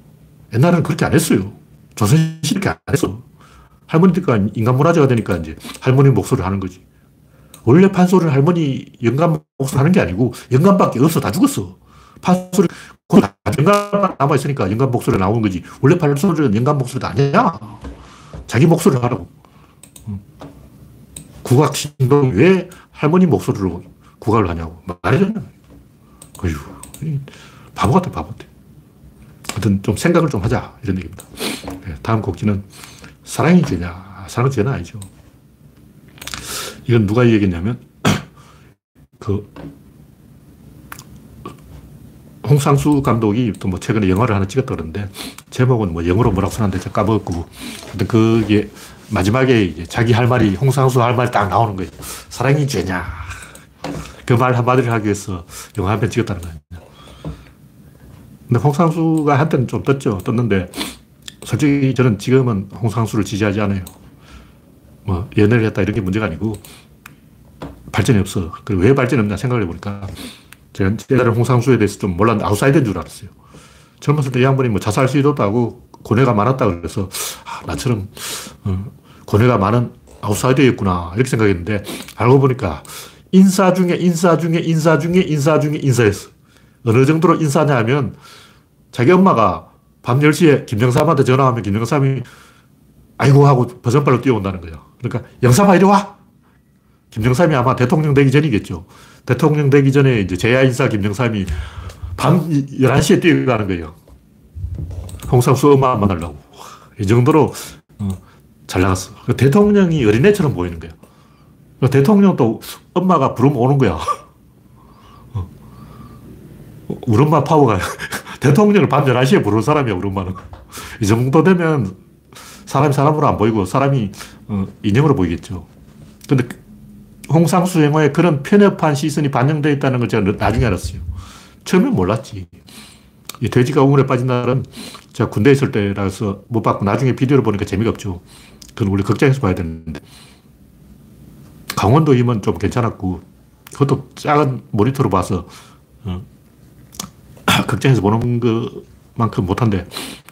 옛날에는 그렇게 안 했어요. 조선시대 이렇게 안 했어. 할머니가 인간 문화재가 되니까 이제 할머니 목소리를 하는 거지. 원래 판소리를 할머니 영감 목소리 하는 게 아니고 영감밖에 없어. 다 죽었어. 판소리, 영감 남아있으니까 영감 목소리가 나오는 거지. 원래 판소리는 영감 목소리가 아니야. 자기 목소리를 하라고. 국악신동 왜 할머니 목소리로 국악을 하냐고. 되냐. 어휴, 바보 같아, 바보 같아. 하여튼 좀 생각을 좀 하자. 이런 얘기입니다. 네, 다음 곡지는 사랑이 죄냐. 사랑은 죄는 아니죠. 이건 누가 얘기했냐면, [clears throat] 그, 홍상수 감독이 또 뭐 최근에 영화를 하나 찍었다 그러는데, 제목은 뭐 영어로 뭐라고 써놨는데 제가 까먹었고, 근데 그게 마지막에 이제 자기 할 말이, 홍상수 할 말이 딱 나오는 거예요. 사랑이 죄냐. 그 말 한마디를 하기 위해서 영화 한 편 찍었다는 거예요. 근데 홍상수가 한때는 좀 떴죠. 떴는데, 솔직히 저는 지금은 홍상수를 지지하지 않아요. 뭐 연애를 했다 이런 게 문제가 아니고 발전이 없어. 그리고 왜 발전이 없냐 생각을 해보니까 제가 옛날에 홍상수에 대해서 좀 몰랐는데 아웃사이더인 줄 알았어요. 젊었을 때 이 양반이 뭐 자살 시도도 하고 고뇌가 많았다 그래서 아, 나처럼 어, 고뇌가 많은 아웃사이더였구나. 이렇게 생각했는데, 알고 보니까 인사 중에 인사 중에 인사 중에 인사 중에 인사였어. 어느 정도로 인사냐 하면 자기 엄마가 밤 10시에 김정삼한테 전화하면 김정삼이 아이고 하고 버선발로 뛰어온다는 거예요. 그러니까 영삼아 이리 와! 김정삼이 아마 대통령 되기 전이겠죠. 대통령 되기 전에 이제 제야 인사 김정삼이 밤 11시에 뛰어가는 거예요. 홍상수 엄마 만나려고. 이 정도로 어, 잘 나갔어. 그 대통령이 어린애처럼 보이는 거예요. 그 대통령도 엄마가 부르면 오는 거야. 어. 우리 엄마 파워가 [laughs] 대통령을 밤 11시에 부르는 사람이야, 우리 엄마는. 이 정도 되면 사람이 사람으로 안 보이고 사람이 어, 인형으로 보이겠죠. 근데 홍상수 영화에 그런 편협한 시선이 반영되어 있다는 걸 제가 나중에 알았어요. 처음엔 몰랐지. 이 돼지가 우물에 빠진 날은 제가 군대에 있을 때라서 못 봤고 나중에 비디오를 보니까 재미가 없죠. 그건 우리 극장에서 봐야 되는데. 강원도 임은 좀 괜찮았고, 그것도 작은 모니터로 봐서, 어, [clears throat] 극장에서 보는 것만큼 못한데,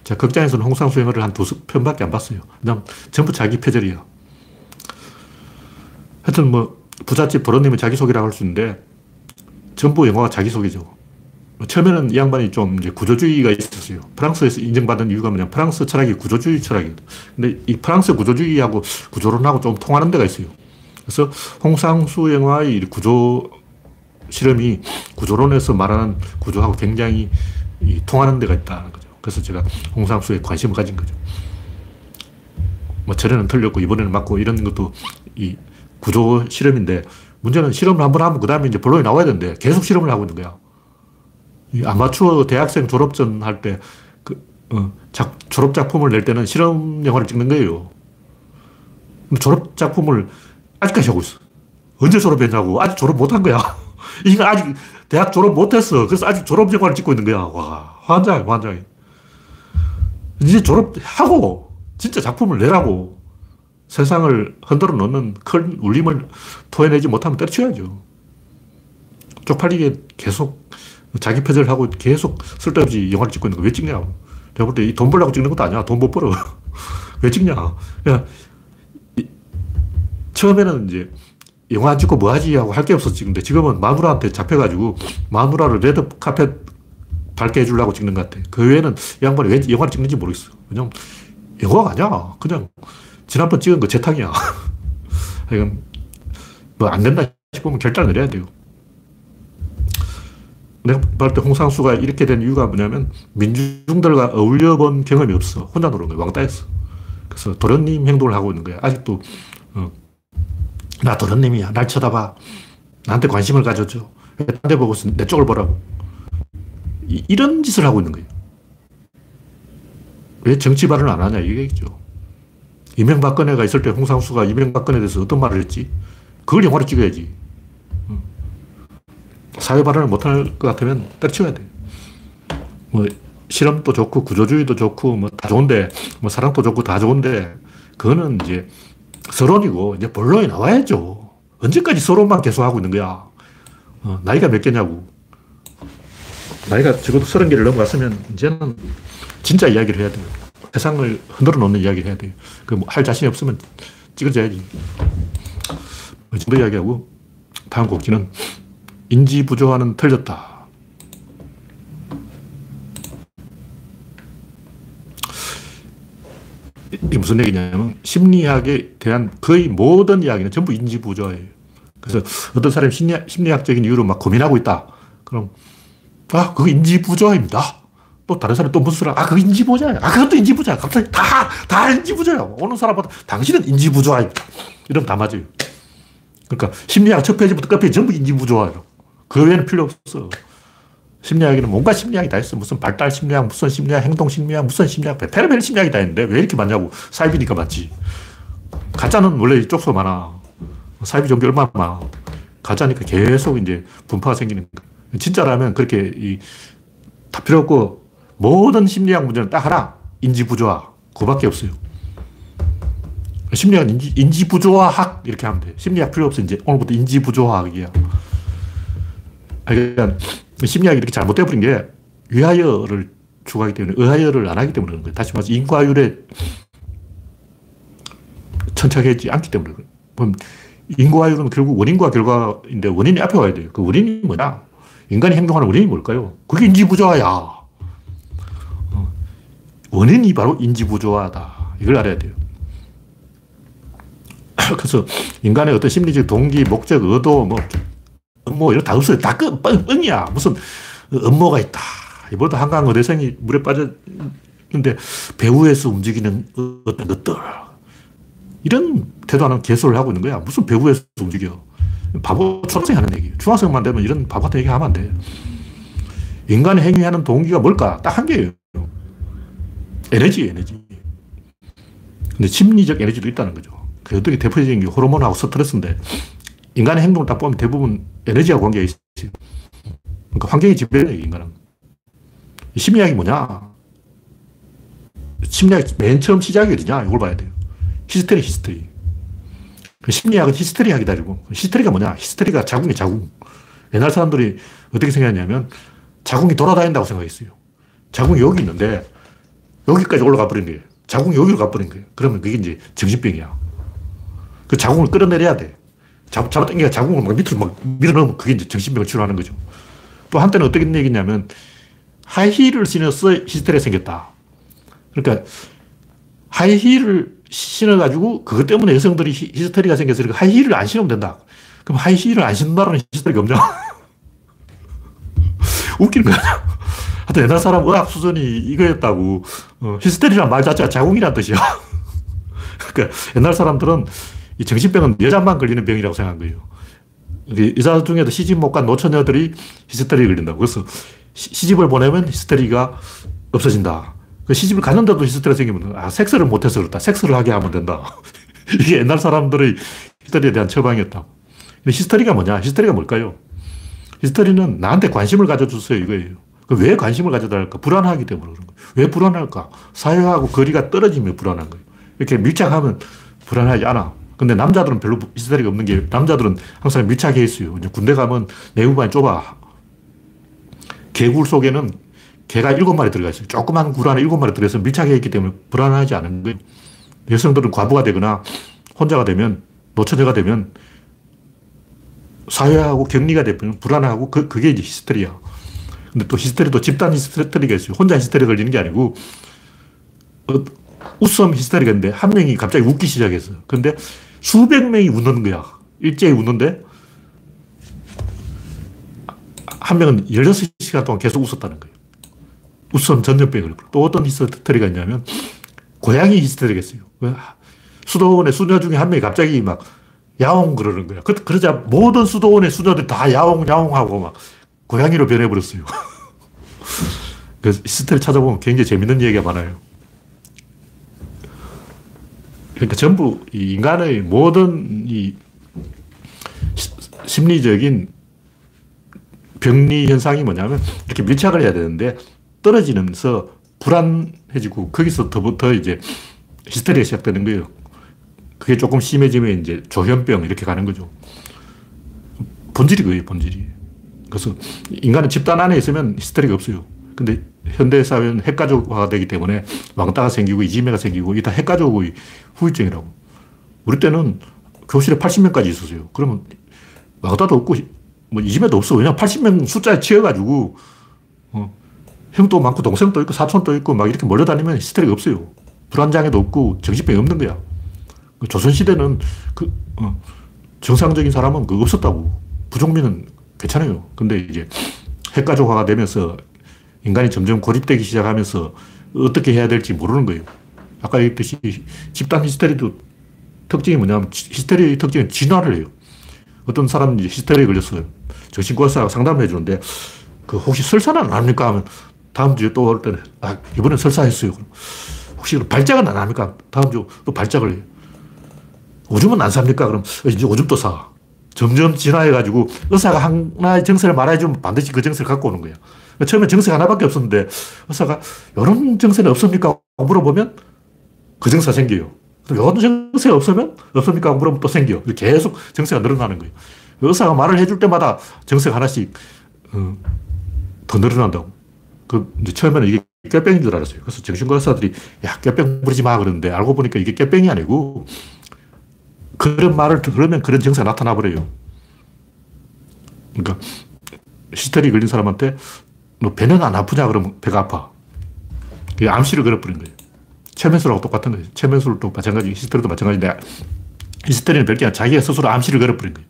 제가 극장에서는 홍상수 영화를 한 두 편밖에 안 봤어요. 그냥 전부 자기 표절이에요. 하여튼 뭐, 부잣집 도련님은 자기소개라고 할 수 있는데, 전부 영화가 자기소개죠. 처음에는 이 양반이 좀 이제 구조주의가 있었어요. 프랑스에서 인정받은 이유가 뭐냐 프랑스 철학이 구조주의 철학이거든. 근데 이 프랑스 구조주의하고 구조론하고 좀 통하는 데가 있어요. 그래서 홍상수 영화의 구조 실험이 구조론에서 말하는 구조하고 굉장히 통하는 데가 있다는 거죠. 그래서 제가 홍상수에 관심을 가진 거죠. 뭐 전에는 틀렸고 이번에는 맞고 이런 것도 이 구조 실험인데 문제는 실험을 한 번 하면 그 다음에 이제 본론이 나와야 되는데 계속 실험을 하고 있는 거야. 아마추어 대학생 졸업전 할 때, 그, 어, 작, 졸업 작품을 낼 때는 실험 영화를 찍는 거예요. 졸업 작품을 아직까지 하고 있어. 언제 졸업했냐고. 아직 졸업 못 한 거야. [laughs] 이거 아직 대학 졸업 못 했어. 그래서 아직 졸업 영화를 찍고 있는 거야. 와, 환장해, 환장해. 이제 졸업하고, 진짜 작품을 내라고. 세상을 흔들어 놓는 큰 울림을 토해내지 못하면 때려쳐야죠. 쪽팔리게 계속 자기 표절을 하고 계속 쓸데없이 영화를 찍고 있는 거 왜 찍냐. 내가 볼때돈 벌려고 찍는 것도 아니야. 돈 못 벌어. [laughs] 왜 찍냐. 처음에는 이제 영화 찍고 뭐 하지 하고 할 게 없어 찍는데 지금은 마누라한테 잡혀가지고 마누라를 레드 카펫 밟게 해주려고 찍는 것 같아. 그 외에는 이 양반이 왜 영화를 찍는지 모르겠어. 왜냐면 영화가 아니야. 그냥 지난번 찍은 거 재탕이야. [laughs] 이건 뭐 안 된다 싶으면 결단을 내려야 돼요. 내가 봤을 때 홍상수가 이렇게 된 이유가 뭐냐면 민중들과 어울려 본 경험이 없어. 혼자 노는 거야. 왕따였어. 그래서 도련님 행동을 하고 있는 거야. 아직도, 어, 나 도련님이야. 날 쳐다봐. 나한테 관심을 가져줘. 딴데 보고서 내 쪽을 보라고. 이, 런 짓을 하고 있는 거예요. 왜 정치 발언을 안 하냐 이게죠. 이명박근혜가 있을 때 홍상수가 이명박근혜에 대해서 어떤 말을 했지? 그걸 영화로 찍어야지. 사회 발언을 못할 것 같으면 때려치워야 돼. 뭐, 실험도 좋고, 구조주의도 좋고, 뭐, 다 좋은데, 뭐, 사랑도 좋고, 다 좋은데, 그거는 이제 서론이고, 이제 본론이 나와야죠. 언제까지 서론만 계속 하고 있는 거야. 어, 나이가 몇 개냐고. 나이가 적어도 서른 개를 넘어갔으면, 이제는 진짜 이야기를 해야 돼요. 세상을 흔들어 놓는 이야기를 해야 돼요. 그, 뭐, 할 자신이 없으면 찍어줘야지. 이 정도 이야기하고, 다음 곡지는 인지 부조화는 틀렸다. 이게 무슨 얘기냐면 심리학에 대한 거의 모든 이야기는 전부 인지 부조화예요. 그래서 어떤 사람이 심리학, 심리학적인 이유로 막 고민하고 있다. 그럼 아, 그거 인지 부조화입니다. 또 다른 사람이 또 무슨 소리 아, 그거 인지 부조화야. 아, 그것도 인지 부조화야. 갑자기 다, 다 인지 부조화야. 오는 사람마다 당신은 인지 부조화입니다. 이러면 다 맞아요. 그러니까 심리학 첫 페이지부터 끝 페이지 전부 인지 부조화예요. 그 외에는 필요 없어. 심리학에는 뭔가 심리학이 다 있어. 무슨 발달 심리학, 무슨 심리학, 행동 심리학, 무슨 심리학, 페르벨 심리학이 다 있는데 왜 이렇게 많냐고. 사이비니까 많지. 가짜는 원래 이쪽서 많아. 사이비 종교 얼마나 많아. 가짜니까 계속 이제 분파가 생기는 거 진짜라면 그렇게 이, 다 필요 없고 모든 심리학 문제는 딱 하나. 인지부조화. 그밖에 없어요. 심리학은 인지, 인지부조화학 이렇게 하면 돼. 심리학 필요 없어. 이제 오늘부터 인지부조화학이야. 그러니까 심리학이 이렇게 잘못되어버린 게 위하여를 추구하기 때문에 의하여를 안 하기 때문에 그런 거예요. 다시 말해서 인과율에 천착하지 않기 때문에. 그럼 인과율은 결국 원인과 결과인데 원인이 앞에 와야 돼요. 그 원인이 뭐냐? 인간이 행동하는 원인이 뭘까요? 그게 인지부조화야. 어. 원인이 바로 인지부조화다. 이걸 알아야 돼요. [clears throat] 그래서 인간의 어떤 심리적 동기, 목적, 의도, 뭐, 뭐, 이런 다 없어요. 다 뻥, 뻥이야. 무슨 음모가 있다. 이보다 한강 어대생이 물에 빠졌는데 배후에서 움직이는 어떤 것들. 이런 태도하는 개소를 하고 있는 거야. 무슨 배후에서 움직여. 바보 초등생 하는 얘기. 중학생만 되면 이런 바보 같은 얘기 하면 안 돼. 인간이 행위하는 동기가 뭘까? 딱 한 개예요. 에너지, 에너지. 근데 심리적 에너지도 있다는 거죠. 그 어떻게 대표적인 게 호르몬하고 스트레스인데 인간의 행동을 딱 보면 대부분 에너지하고 관계가 있어요. 그러니까 환경이 지배해요, 인간은. 심리학이 뭐냐? 심리학 맨 처음 시작이 어디냐? 이걸 봐야 돼요. 히스테리, 히스테리. 그 심리학은 히스테리학이다. 이고 히스테리가 뭐냐? 히스테리가 자궁이 자궁. 옛날 사람들이 어떻게 생각했냐면 자궁이 돌아다닌다고 생각했어요. 자궁이 여기 있는데 여기까지 올라가 버린 거예요. 자궁이 여기로 가버린 거예요. 그러면 그게 이제 정신병이야. 그 자궁을 끌어내려야 돼. 잡, 잡아당겨 자궁을 막 밑으로 막 밀어넣으면 그게 이제 정신병을 치료하는 거죠. 또 한때는 어떻게 얘기냐면 하이힐을 신어서 히스테리가 생겼다. 그러니까 하이힐을 신어가지고 그것 때문에 여성들이 히스테리가 생겨서 하이힐을 안 신으면 된다. 그럼 하이힐을 안 신는다는 히스테리가 없냐? [laughs] 웃기는 거야. 하여튼 옛날 사람 의학 수준이 이거였다고. 어, 히스테리란 말 자체가 자궁이란 뜻이야. [laughs] 그러니까 옛날 사람들은 이 정신병은 여자만 걸리는 병이라고 생각한 거예요. 여자 중에도 시집 못 간 노처녀들이 히스테리 걸린다고. 그래서 시, 집을 보내면 히스테리가 없어진다. 그 시집을 갔는데도 히스테리가 생기면, 아, 섹스를 못해서 그렇다. 섹스를 하게 하면 된다. [laughs] 이게 옛날 사람들의 히스테리에 대한 처방이었다. 근데 히스테리가 뭐냐? 히스테리가 뭘까요? 히스테리는 나한테 관심을 가져주세요. 이거예요. 그왜 관심을 가져달까? 불안하기 때문에 그런 거예요. 왜 불안할까? 사회하고 거리가 떨어지면 불안한 거예요. 이렇게 밀착하면 불안하지 않아. 근데 남자들은 별로 히스테리가 없는 게 남자들은 항상 밀착해 있어요. 군대 가면 내부반이 좁아. 개굴 속에는 개가 일곱 마리 들어가 있어요. 조그만 굴 안에 일곱 마리 들어서 밀착해 있기 때문에 불안하지 않은 거예요. 여성들은 과부가 되거나 혼자가 되면 노처녀가 되면 사회하고 격리가 되면 불안하고 그, 그게 이제 히스테리야. 근데 또 히스테리도 집단 히스테리가 있어요. 혼자 히스테리 걸리는 게 아니고 어, 웃음 히스테리가 있는데 한 명이 갑자기 웃기 시작했어요. 근데 수백 명이 웃는 거야. 일제히 웃는데 한 명은 16시간 동안 계속 웃었다는 거예요. 웃음 전염병을. 또 어떤 히스테리가 있냐면 고양이 히스테리가 있어요. 수도원의 수녀 중에 한 명이 갑자기 막 야옹 그러는 거야. 그, 그러자 모든 수도원의 수녀들 다 야옹 야옹하고 막 고양이로 변해버렸어요. [laughs] 그 히스테리 찾아보면 굉장히 재밌는 얘기가 많아요. 그러니까 전부 인간의 모든 이 심리적인 병리 현상이 뭐냐면 이렇게 밀착을 해야 되는데 떨어지면서 불안해지고 거기서 더부터 이제 히스테리가 시작되는 거예요. 그게 조금 심해지면 이제 조현병 이렇게 가는 거죠. 본질이 그예요, 본질이. 그래서 인간은 집단 안에 있으면 히스테리가 없어요. 근데 현대사회는 핵가족화가 되기 때문에 왕따가 생기고 이지매가 생기고 이다 핵가족의 후유증이라고. 우리 때는 교실에 80명까지 있었어요. 그러면 왕따도 없고 뭐 이지매도 없어. 왜냐 80명 숫자에 치여가지고 어, 형도 많고 동생도 있고 사촌도 있고 막 이렇게 몰려다니면 히스테리가 없어요. 불안장애도 없고 정신병이 없는 거야. 그 조선시대는 그, 어, 정상적인 사람은 그 없었다고. 부족민은 괜찮아요. 근데 이제 핵가족화가 되면서 인간이 점점 고립되기 시작하면서 어떻게 해야 될지 모르는 거예요. 아까 얘기했듯이 집단 히스테리도 특징이 뭐냐면 히스테리의 특징은 진화를 해요. 어떤 사람이 히스테리에 걸렸어요. 정신과사 상담을 해주는데 그 혹시 설사는 안 합니까? 하면 다음 주에 또 올 때는 아, 이번엔 설사했어요. 혹시 발작은 안 합니까? 다음 주 또 발작을 해요. 오줌은 안 삽니까? 그럼 이제 오줌도 사. 점점 진화해가지고 의사가 하나의 정세를 말해주면 반드시 그 정세를 갖고 오는 거예요. 처음에 정세 하나밖에 없었는데 의사가 이런 정세는 없습니까? 물어보면 그 정세가 생겨요. 이런 정세가 없으면 없습니까? 물어보면 또 생겨. 계속 정세가 늘어나는 거예요. 의사가 말을 해줄 때마다 정세가 하나씩 어, 더 늘어난다고. 그 이제 처음에는 이게 꾀병인 줄 알았어요. 그래서 정신과 의사들이 야 꾀병 부리지 마 그러는데 알고 보니까 이게 꾀병이 아니고 그런 말을 들으면 그런 증세가 나타나 버려요. 그러니까 히스테리 걸린 사람한테 너 배는 안 아프냐 그러면 배가 아파. 그게 암시를 걸어버린 거예요. 최면술하고 똑같은 거예요. 최면술도 마찬가지, 히스테리도 마찬가지인데 히스테리는 별게 아니라 자기가 스스로 암시를 걸어버린 거예요.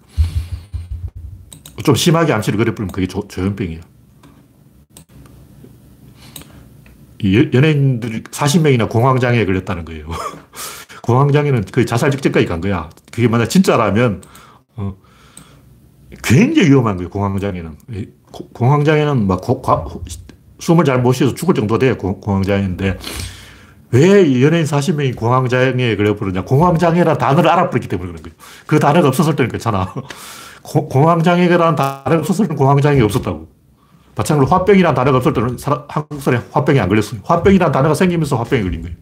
좀 심하게 암시를 걸어버리면 그게 조, 조현병이에요. 연예인들이 40명이나 공황장애에 걸렸다는 거예요. [laughs] 공황장애는 거의 자살 직전까지 간 거야. 그게 만약 진짜라면, 어, 굉장히 위험한 거예요, 공황장애는. 공황장애는 막 고, 과, 숨을 잘 못 쉬어서 죽을 정도 돼요, 공황장애인데. 왜 연예인 40명이 공황장애에 걸려버렸냐. 공황장애라는 단어를 알아버렸기 때문에 그런 거예요. 그 단어가 없었을 때는 괜찮아. [laughs] 공황장애라는 단어가 없었을 때는 공황장애가 없었다고. 마찬가지로 화병이라는 단어가 없을 때는 한국 사람이 화병이 안 걸렸어요. 화병이라는 단어가 생기면서 화병이 걸린 거예요.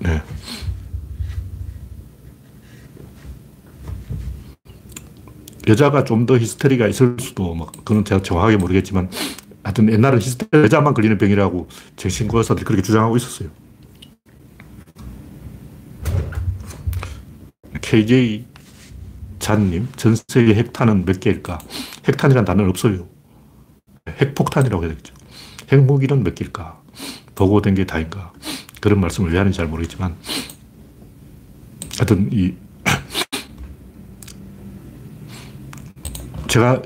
네. 여자가 좀 더 히스테리가 있을 수도, 뭐, 그건 제가 정확하게 모르겠지만, 하여튼 옛날에 히스테리 여자만 걸리는 병이라고 정신과 의사들이 그렇게 주장하고 있었어요. KJ 잔님, 전 세계 핵탄은 몇 개일까? 핵탄이라는 단어는 없어요. 핵폭탄이라고 해야 되겠죠. 핵무기는 몇 개일까? 보고된 게 다인가? 그런 말씀을 왜 하는지 잘 모르겠지만, 하여튼, 이, 제가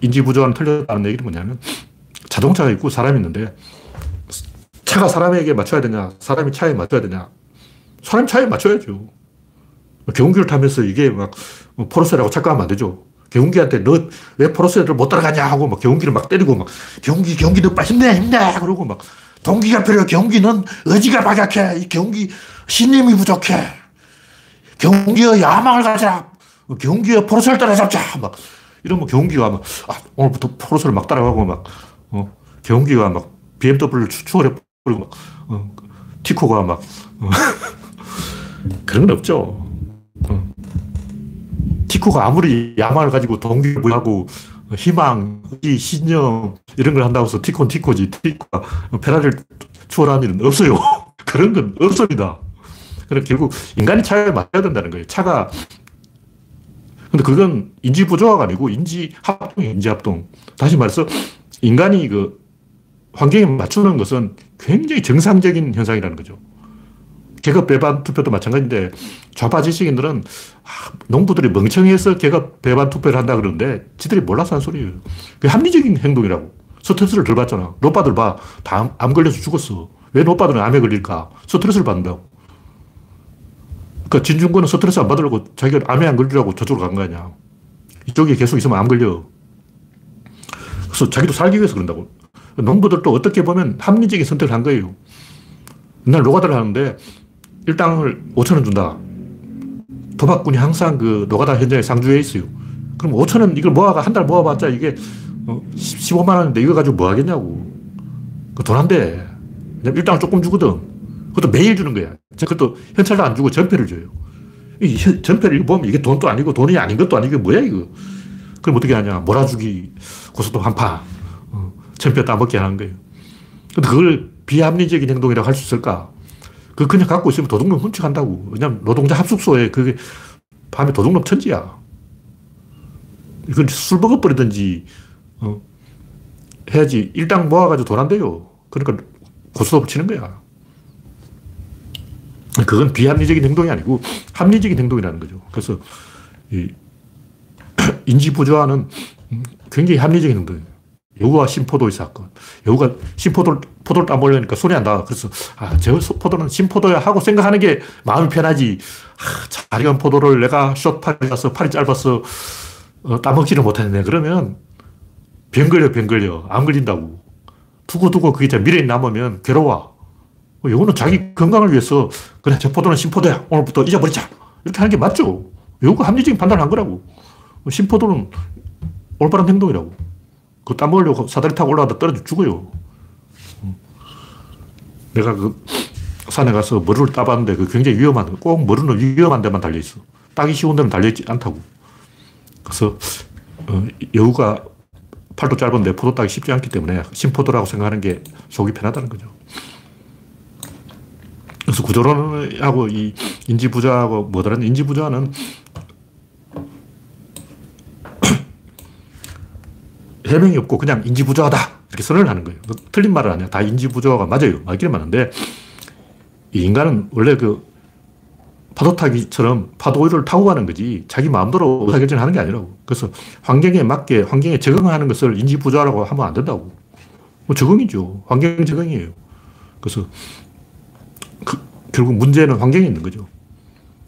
인지 부조화는 틀렸다는 얘기는 뭐냐면, 자동차가 있고 사람이 있는데, 차가 사람에게 맞춰야 되냐, 사람이 차에 맞춰야 되냐, 사람이 차에 맞춰야죠. 경운기를 타면서 이게 막 포르쉐라고 착각하면 안 되죠. 경운기한테 너 왜 포르쉐를 못 따라가냐 하고 막 경운기를 막 때리고 막 경운기 경운기 너 빨리 힘내 힘내! 그러고 막 동기가 필요해. 경운기는 의지가 박약해. 이 경운기 신념이 부족해. 경운기의 야망을 가자 경운기의 포르쉐를 따라잡자. 막 이러면 경운기가 막 아, 오늘부터 포르쉐를 막 따라가고 막 어, 경운기가 막 BMW를 추월해 버리고 막 어, 티코가 막 어, [laughs] 그런 건 없죠. 티코가 아무리 야망을 가지고 동기부여하고 희망, 의 신념 이런 걸 한다고 해서 티코는 티코지 티코가 페라리를 추월하는 일은 없어요. [laughs] 그런 건 없습니다. 그래 결국 인간이 차에 맞아야 된다는 거예요. 차가 근데 그건 인지 부조화가 아니고 인지 합동이에요. 인지 합동. 다시 말해서 인간이 그 환경에 맞추는 것은 굉장히 정상적인 현상이라는 거죠. 계급 배반 투표도 마찬가지인데 좌파 지식인들은 아, 농부들이 멍청해서 계급 배반 투표를 한다 그러는데 지들이 몰라서 한 소리예요. 그게 합리적인 행동이라고. 스트레스를 덜 받잖아. 노빠들 봐. 다 암 걸려서 죽었어. 왜 노빠들은 암에 걸릴까? 스트레스를 받는다고. 그러니까 진중권은 스트레스 안 받으려고 자기가 암에 안 걸리라고 저쪽으로 간 거 아니야. 이쪽에 계속 있으면 암 걸려. 그래서 자기도 살기 위해서 그런다고. 농부들도 어떻게 보면 합리적인 선택을 한 거예요. 옛날 노가다를 하는데 일당을 5천원 준다. 도박꾼이 항상 그 노가다 현장에 상주해 있어요. 그럼 5천원 이걸 모아가 한 달 모아봤자 이게 15만 어, 원인데 이거 가지고 뭐 하겠냐고. 그 돈 안 돼. 일당을 조금 주거든. 그것도 매일 주는 거야. 그것도 현찰도 안 주고 전패를 줘요. 이 전패를 보면 이게 돈도 아니고 돈이 아닌 것도 아니고 뭐야 이거. 그럼 어떻게 하냐. 몰아주기, 고소도 한파, 어, 전패 따먹게 하는 거예요. 근데 그걸 비합리적인 행동이라고 할 수 있을까? 그 그냥 갖고 있으면 도둑놈 훔쳐간다고. 왜냐면 노동자 합숙소에 그게 밤에 도둑놈 천지야. 이건 술 먹어버리든지, 어, 해야지. 일당 모아가지고 돈 안 돼요. 그러니까 고소도 붙이는 거야. 그건 비합리적인 행동이 아니고 합리적인 행동이라는 거죠. 그래서 이 [clears throat] 인지 부조화는 굉장히 합리적인 행동이에요. 여우와 신포도의 사건. 여우가 신포도를, 포도를 따먹으려니까 손이 안 닿아. 그래서, 아, 저 포도는 신포도야 하고 생각하는 게 마음이 편하지. 아, 잘 익은 포도를 내가 숏팔이 가서 팔이 짧아서 어, 따먹지를 못했네. 그러면 병 걸려, 병 걸려. 안 걸린다고. 두고두고 그게 자 미래에 남으면 괴로워. 여우는 자기 건강을 위해서, 그래, 저 포도는 신포도야. 오늘부터 잊어버리자. 이렇게 하는 게 맞죠. 여우가 합리적인 판단을 한 거라고. 신포도는 올바른 행동이라고. 그거 따먹으려고 사다리 타고 올라가다 떨어져 죽어요. 내가 그 산에 가서 머루를 따봤는데 그 굉장히 위험한, 꼭 머루는 위험한 데만 달려있어. 따기 쉬운 데는 달려있지 않다고. 그래서 어, 여우가 팔도 짧은데 포도 따기 쉽지 않기 때문에 심포도라고 생각하는 게 속이 편하다는 거죠. 그래서 구조론하고 이 인지부조하고 뭐더라 인지부조는 해명이 없고 그냥 인지부조하다 이렇게 선언을 하는 거예요. 틀린 말은 아니야. 다 인지부조가 맞아요. 맞기는 맞는데 이 인간은 원래 그 파도 타기처럼 파도 위를 타고 가는 거지 자기 마음대로 의사결정을 하는 게 아니라고. 그래서 환경에 맞게 환경에 적응하는 것을 인지부조라고 하면 안 된다고. 뭐 적응이죠. 환경 적응이에요. 그래서 그, 결국 문제는 환경에 있는 거죠.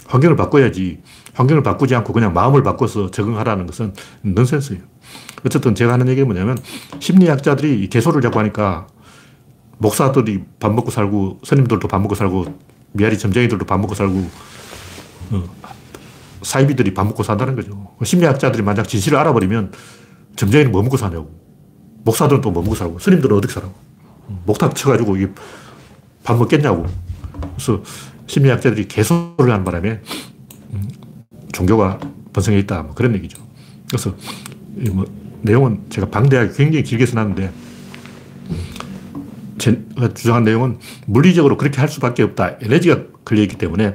환경을 바꿔야지 환경을 바꾸지 않고 그냥 마음을 바꿔서 적응하라는 것은 넌센스예요. 어쨌든 제가 하는 얘기는 뭐냐면 심리학자들이 개소를 자꾸 하니까 목사들이 밥 먹고 살고 스님들도 밥 먹고 살고 미아리 점쟁이들도 밥 먹고 살고 어, 사이비들이 밥 먹고 산다는 거죠. 심리학자들이 만약 진실을 알아버리면 점쟁이는 뭐 먹고 사냐고. 목사들은 또 뭐 먹고 살고 스님들은 어떻게 살아고. 목탁 쳐가지고 이게 밥 먹겠냐고. 그래서 심리학자들이 개소를 하는 바람에 음, 종교가 번성해 있다. 뭐 그런 얘기죠. 그래서 뭐 내용은 제가 방대하게 굉장히 길게 써놨는데 제가 주장한 내용은 물리적으로 그렇게 할 수밖에 없다. 에너지가 걸려있기 때문에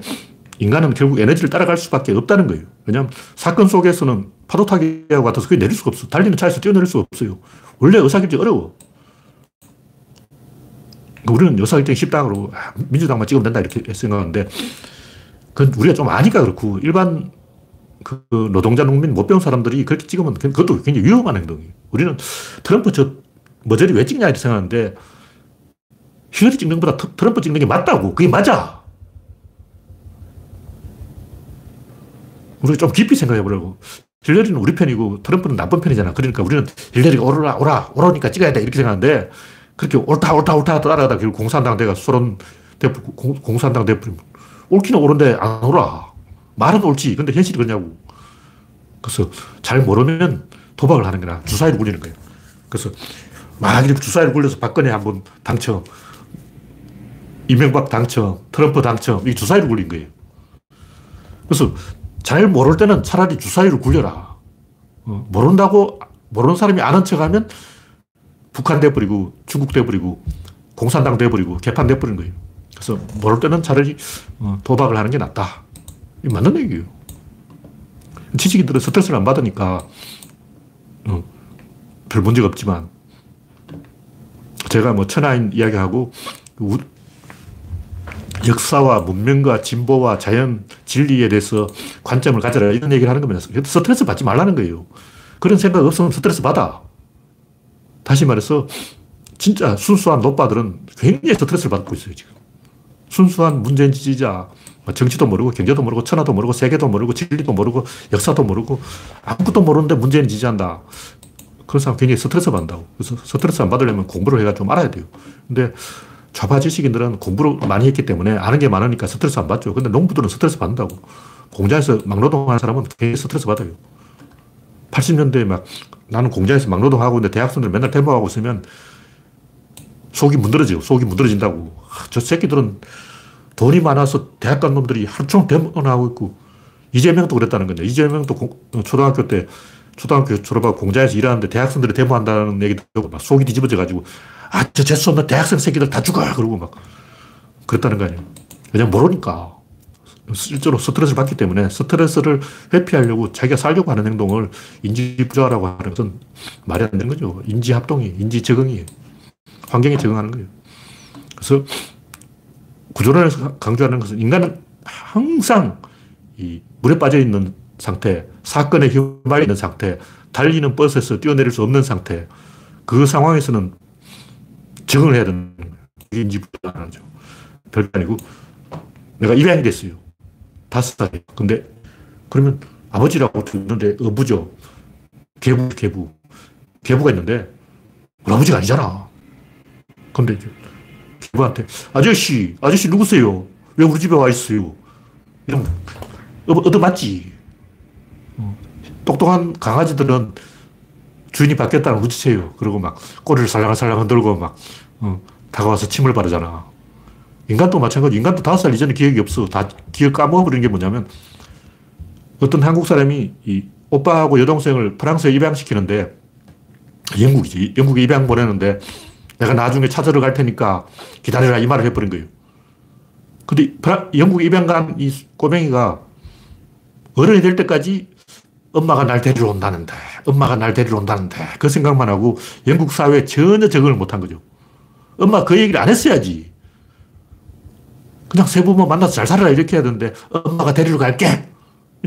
인간은 결국 에너지를 따라갈 수밖에 없다는 거예요. 왜냐하면 사건 속에서는 파도 타기하고 같아서 그게 내릴 수가 없어. 달리는 차에서 뛰어내릴 수가 없어요. 원래 의사결정 어려워. 우리는 의사결정이 쉽다고 아, 민주당만 찍으면 된다 이렇게 생각하는데 그건 우리가 좀 아니까 그렇고 일반 그 노동자, 농민 못 배운 사람들이 그렇게 찍으면 그것도 굉장히 위험한 행동이에요. 우리는 트럼프 저 머저리 왜 찍냐 이렇게 생각하는데 힐러리 찍는 것보다 트럼프 찍는 게 맞다고. 그게 맞아. 우리가 좀 깊이 생각해 보려고. 힐러리는 우리 편이고 트럼프는 나쁜 편이잖아. 그러니까 우리는 힐러리가 오라, 오라, 오라니까 찍어야 돼. 이렇게 생각하는데 그렇게 옳다, 옳다, 옳다 따라가다 결국 공산당 대가 소련 대표, 공산당 대표 옳기는 옳은데 안 오라. 말은 옳지. 근데 현실이 그러냐고. 그래서 잘 모르면 도박을 하는 거나 주사위를 굴리는 거예요. 그래서 막 이렇게 주사위를 굴려서 박근혜 한번 당첨, 이명박 당첨, 트럼프 당첨, 이 주사위를 굴린 거예요. 그래서 잘 모를 때는 차라리 주사위를 굴려라. 어, 모른다고, 모르는 사람이 아는 척 하면 북한 돼버리고, 중국 돼버리고, 공산당 돼버리고, 개판 돼버리는 거예요. 그래서 모를 때는 차라리 어, 도박을 하는 게 낫다. 맞는 얘기예요. 지식인들은 스트레스를 안 받으니까 어, 별 문제가 없지만 제가 뭐 천하인 이야기하고 우, 역사와 문명과 진보와 자연 진리에 대해서 관점을 가져라 이런 얘기를 하는 겁니다. 스트레스 받지 말라는 거예요. 그런 생각 없으면 스트레스 받아. 다시 말해서 진짜 순수한 노빠들은 굉장히 스트레스를 받고 있어요, 지금. 순수한 문재인 지지자, 뭐 정치도 모르고 경제도 모르고 천하도 모르고 세계도 모르고 진리도 모르고 역사도 모르고 아무것도 모르는데 문재인 지지한다. 그런 사람 굉장히 스트레스 받는다고. 그래서 스트레스 안 받으려면 공부를 해가 좀 알아야 돼요. 근데 좌파 지식인들은 공부를 많이 했기 때문에 아는 게 많으니까 스트레스 안 받죠. 근데 농부들은 스트레스 받는다고. 공장에서 막노동하는 사람은 굉장히 스트레스 받아요. 80년대에 막 나는 공장에서 막노동하고 있는데 대학생들 맨날 데모하고 있으면 속이 문드러지고 속이 문드러진다고. 저 새끼들은 돈이 많아서 대학 간 놈들이 하루 종일 데모나 하고 있고, 이재명도 그랬다는 거죠. 이재명도 고, 초등학교 때, 초등학교 졸업하고 공장에서 일하는데 대학생들이 데모한다는 얘기도 하고, 막 속이 뒤집어져 가지고, 아, 저 재수없는 대학생 새끼들 다 죽어! 그러고 막, 그랬다는 거 아니에요. 왜냐면 모르니까. 실제로 스트레스를 받기 때문에 스트레스를 회피하려고 자기가 살려고 하는 행동을 인지부조화라고 하는 것은 말이 안 되는 거죠. 인지합동이, 인지적응이 환경에 적응하는 거예요. 그래서 구조론에서 강조하는 것은 인간은 항상 이 물에 빠져 있는 상태, 사건에 휘말려 있는 상태, 달리는 버스에서 뛰어내릴 수 없는 상태, 그 상황에서는 적응을 해야 되는. 이게 인지부조라는 거죠. 별게 아니고, 내가 입양이 됐어요. 다섯 살에. 근데, 그러면 아버지라고 듣는데 어부죠. 계부, 계부. 계부가 있는데, 아버지가 아니잖아. 근데 이제 부한테 아저씨, 아저씨 누구세요? 왜 우리 집에 와 있어요? 이런 얻어맞지. 어. 똑똑한 강아지들은 주인이 바뀌었다는 우지체요. 그리고 막 꼬리를 살랑살랑 흔들고 막 어, 다가와서 침을 바르잖아. 인간도 마찬가지. 인간도 다섯 살 이전에 기억이 없어. 다 기억 까먹어버리는 게 뭐냐면 어떤 한국 사람이 이 오빠하고 여동생을 프랑스에 입양시키는데 영국이지. 영국에 입양 보내는데 내가 나중에 찾으러 갈 테니까 기다려라 이 말을 해버린 거예요. 근데 영국에 입양 간 이 꼬맹이가 어른이 될 때까지 엄마가 날 데리러 온다는데, 엄마가 날 데리러 온다는데, 그 생각만 하고 영국 사회에 전혀 적응을 못한 거죠. 엄마 그 얘기를 안 했어야지. 그냥 새 부모 만나서 잘 살아라 이렇게 해야 되는데, 엄마가 데리러 갈게.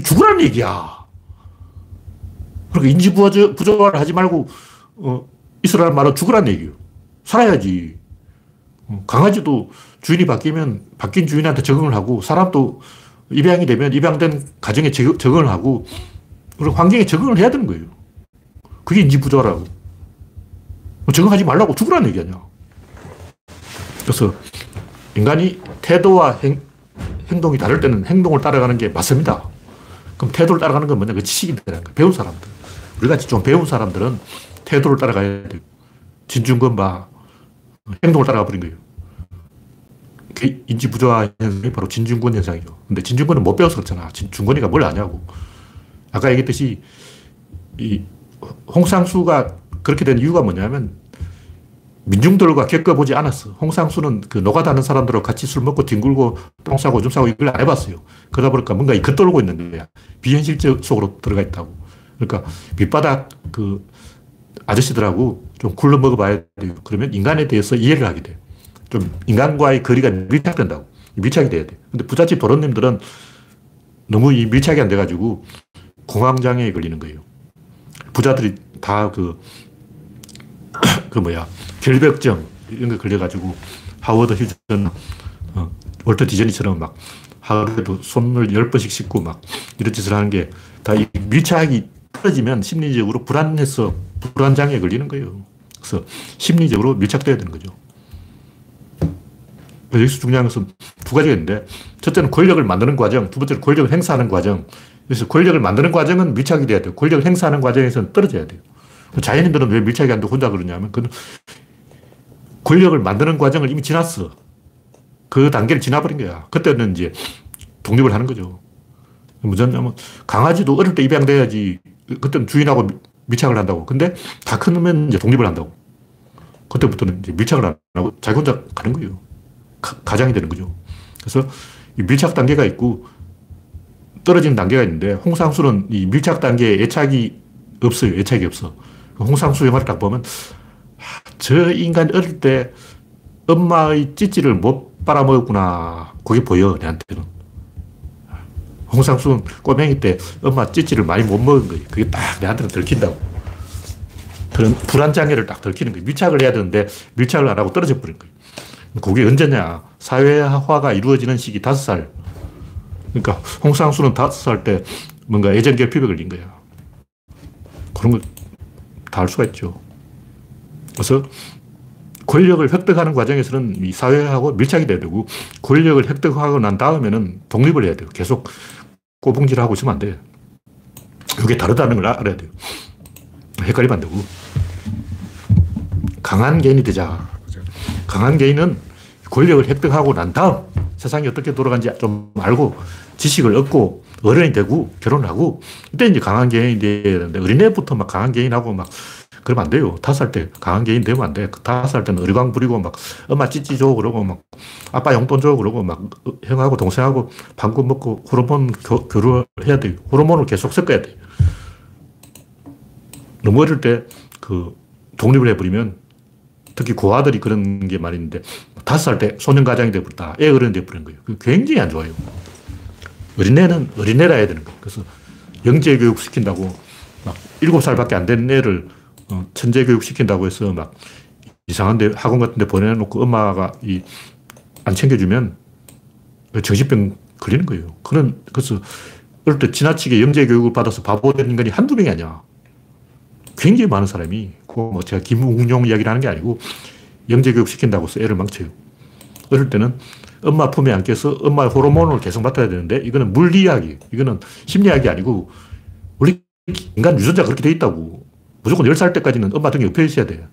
죽으라는 얘기야. 그러니까 인지 부조화를 하지 말고, 어, 있으라는 말은 죽으라는 얘기예요. 살아야지. 어, 강아지도 주인이 바뀌면 바뀐 주인한테 적응을 하고, 사람도 입양이 되면 입양된 가정에 적응을 하고, 그리고 환경에 적응을 해야 되는 거예요. 그게 인지부조라고. 뭐 적응하지 말라고 죽으라는 얘기 아니야. 그래서 인간이 태도와 행, 행동이 다를 때는 행동을 따라가는 게 맞습니다. 그럼 태도를 따라가는 건 뭐냐? 그 지식인들이라는 거야. 배운 사람들. 우리 같이 좀 배운 사람들은 태도를 따라가야 돼요. 진중권 봐. 행동을 따라가 버린 거예요. 인지 부조화 현상이 바로 진중권 현상이죠. 근데 진중권은 못 배워서 그렇잖아. 진중권이가 뭘 아냐고. 아까 얘기했듯이 이 홍상수가 그렇게 된 이유가 뭐냐면 민중들과 겪어보지 않았어. 홍상수는 그 노가다는 사람들하고 같이 술 먹고 뒹굴고 똥 싸고 오줌 싸고 이걸 안 해봤어요. 그러다 보니까 뭔가 겉돌고 있는 거야. 비현실적 속으로 들어가 있다고. 그러니까 밑바닥 그 아저씨들하고 좀 굴러 먹어 봐야 돼요. 그러면 인간에 대해서 이해를 하게 돼요. 좀 인간과의 거리가 밀착된다고. 밀착이 돼야 돼. 근데 부잣집 도련님들은 너무 이 밀착이 안 돼가지고 공황장애에 걸리는 거예요. 부자들이 다 그, [coughs] 그 뭐야, 결벽증, 이런 거 걸려가지고, 하워드 휴전, 어, 월터 디즈니처럼 막, 하루에도 손을 열 번씩 씻고 막, 이런 짓을 하는 게, 다 이 밀착이 떨어지면 심리적으로 불안해서 불안장애에 걸리는 거예요. 그래서 심리적으로 밀착돼야 되는 거죠. 여기서 중요한 것은 두 가지가 있는데, 첫째는 권력을 만드는 과정, 두 번째는 권력을 행사하는 과정, 그래서 권력을 만드는 과정은 밀착이 돼야 돼요. 권력을 행사하는 과정에서는 떨어져야 돼요. 자연인들은 왜 밀착이 안 되고 혼자 그러냐면, 그 권력을 만드는 과정을 이미 지났어. 그 단계를 지나버린 거야. 그때는 이제 독립을 하는 거죠. 무엇냐면, 강아지도 어릴 때 입양돼야지, 그때는 주인하고 밀착을 한다고. 근데 다 크면 이제 독립을 한다고. 그때부터는 이제 밀착을 안 하고 자기 혼자 가는 거예요. 가, 장이 되는 거죠. 그래서 밀착 단계가 있고, 떨어지는 단계가 있는데 홍상수는 이 밀착 단계에 애착이 없어요. 애착이 없어. 홍상수 영화를 딱 보면 저 인간 어릴 때 엄마의 찌찌를 못 빨아먹었구나. 그게 보여, 내한테는. 홍상수는 꼬맹이 때 엄마 찌찌를 많이 못 먹은 거예요. 그게 딱 내한테는 들킨다고. 그런 불안장애를 딱 들키는 거예요. 밀착을 해야 되는데 밀착을 안 하고 떨어져 버린 거예요. 그게 언제냐. 사회화가 이루어지는 시기 다섯 살. 그러니까 홍상수는 다섯 살 때 뭔가 애정 결핍에 걸린 거야. 그런 걸 다 알 수가 있죠. 그래서 권력을 획득하는 과정에서는 이 사회하고 밀착이 돼야 되고 권력을 획득하고 난 다음에는 독립을 해야 돼요. 계속 꼬붕질하고 있으면 안 돼. 이게 다르다는 걸 알아야 돼요. 헷갈리면 안 되고. 강한 개인이 되자. 강한 개인은 권력을 획득하고 난 다음 세상이 어떻게 돌아가는지 좀 알고 지식을 얻고 어른이 되고 결혼하고 이때 이제 강한 개인이 되는데 어린애부터 막 강한 개인하고 막 그러면 안 돼요. 다섯 살 때 강한 개인 되면 안 돼. 그 다섯 살 때는 어리광 부리고 막 엄마 찌찌 줘 그러고 막 아빠 용돈 줘 그러고 막 형하고 동생하고 방구 먹고 호르몬 교, 교류를 해야 돼요. 호르몬을 계속 섞어야 돼요. 너무 어릴 때 그 독립을 해버리면 특히 고아들이 그런 게 말인데 다섯 살 때 소년가장이 되버렸다. 애 어른이 되버린 거예요. 굉장히 안 좋아요. 어린애는 어린애라 해야 되는 거예요. 그래서 영재 교육 시킨다고 막 일곱 살밖에 안 된 애를 어, 천재 교육 시킨다고 해서 막 이상한데 학원 같은 데 보내놓고 엄마가 이 안 챙겨주면 정신병 걸리는 거예요. 그런, 그래서 어릴 때 지나치게 영재 교육을 받아서 바보 된 인간이 한두 명이 아니야. 굉장히 많은 사람이, 뭐 제가 김웅용 이야기를 하는 게 아니고 영재 교육 시킨다고 해서 애를 망쳐요. 어릴 때는 엄마 품에 안겨서 엄마의 호르몬을 계속 맡아야 되는데 이거는 물리학이, 이거는 심리학이 아니고 우리 인간 유전자가 그렇게 돼 있다고. 무조건 10살 때까지는 엄마 등에 옆에 있어야 돼.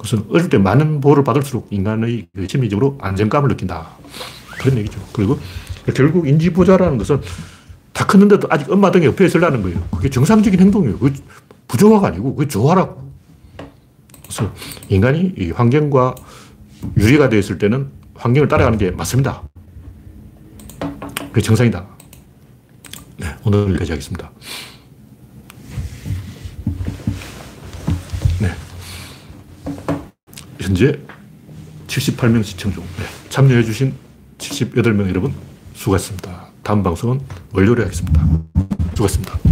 그래서 어릴 때 많은 보호를 받을수록 인간의 그 심리적으로 안정감을 느낀다. 그런 얘기죠. 그리고 결국 인지부자라는 것은 다 컸는데도 아직 엄마 등에 옆에 있으려는 거예요. 그게 정상적인 행동이에요. 그 부조화가 아니고 그게 조화라고. 그래서 인간이 이 환경과 유리가 되어 있을 때는 환경을 따라가는 게 맞습니다. 그게 정상이다. 네, 오늘 여기까지 하겠습니다. 현재 78명 시청 중. 네, 참여해주신 78명 여러분 수고하셨습니다. 다음 방송은 월요일에 하겠습니다. 수고하셨습니다.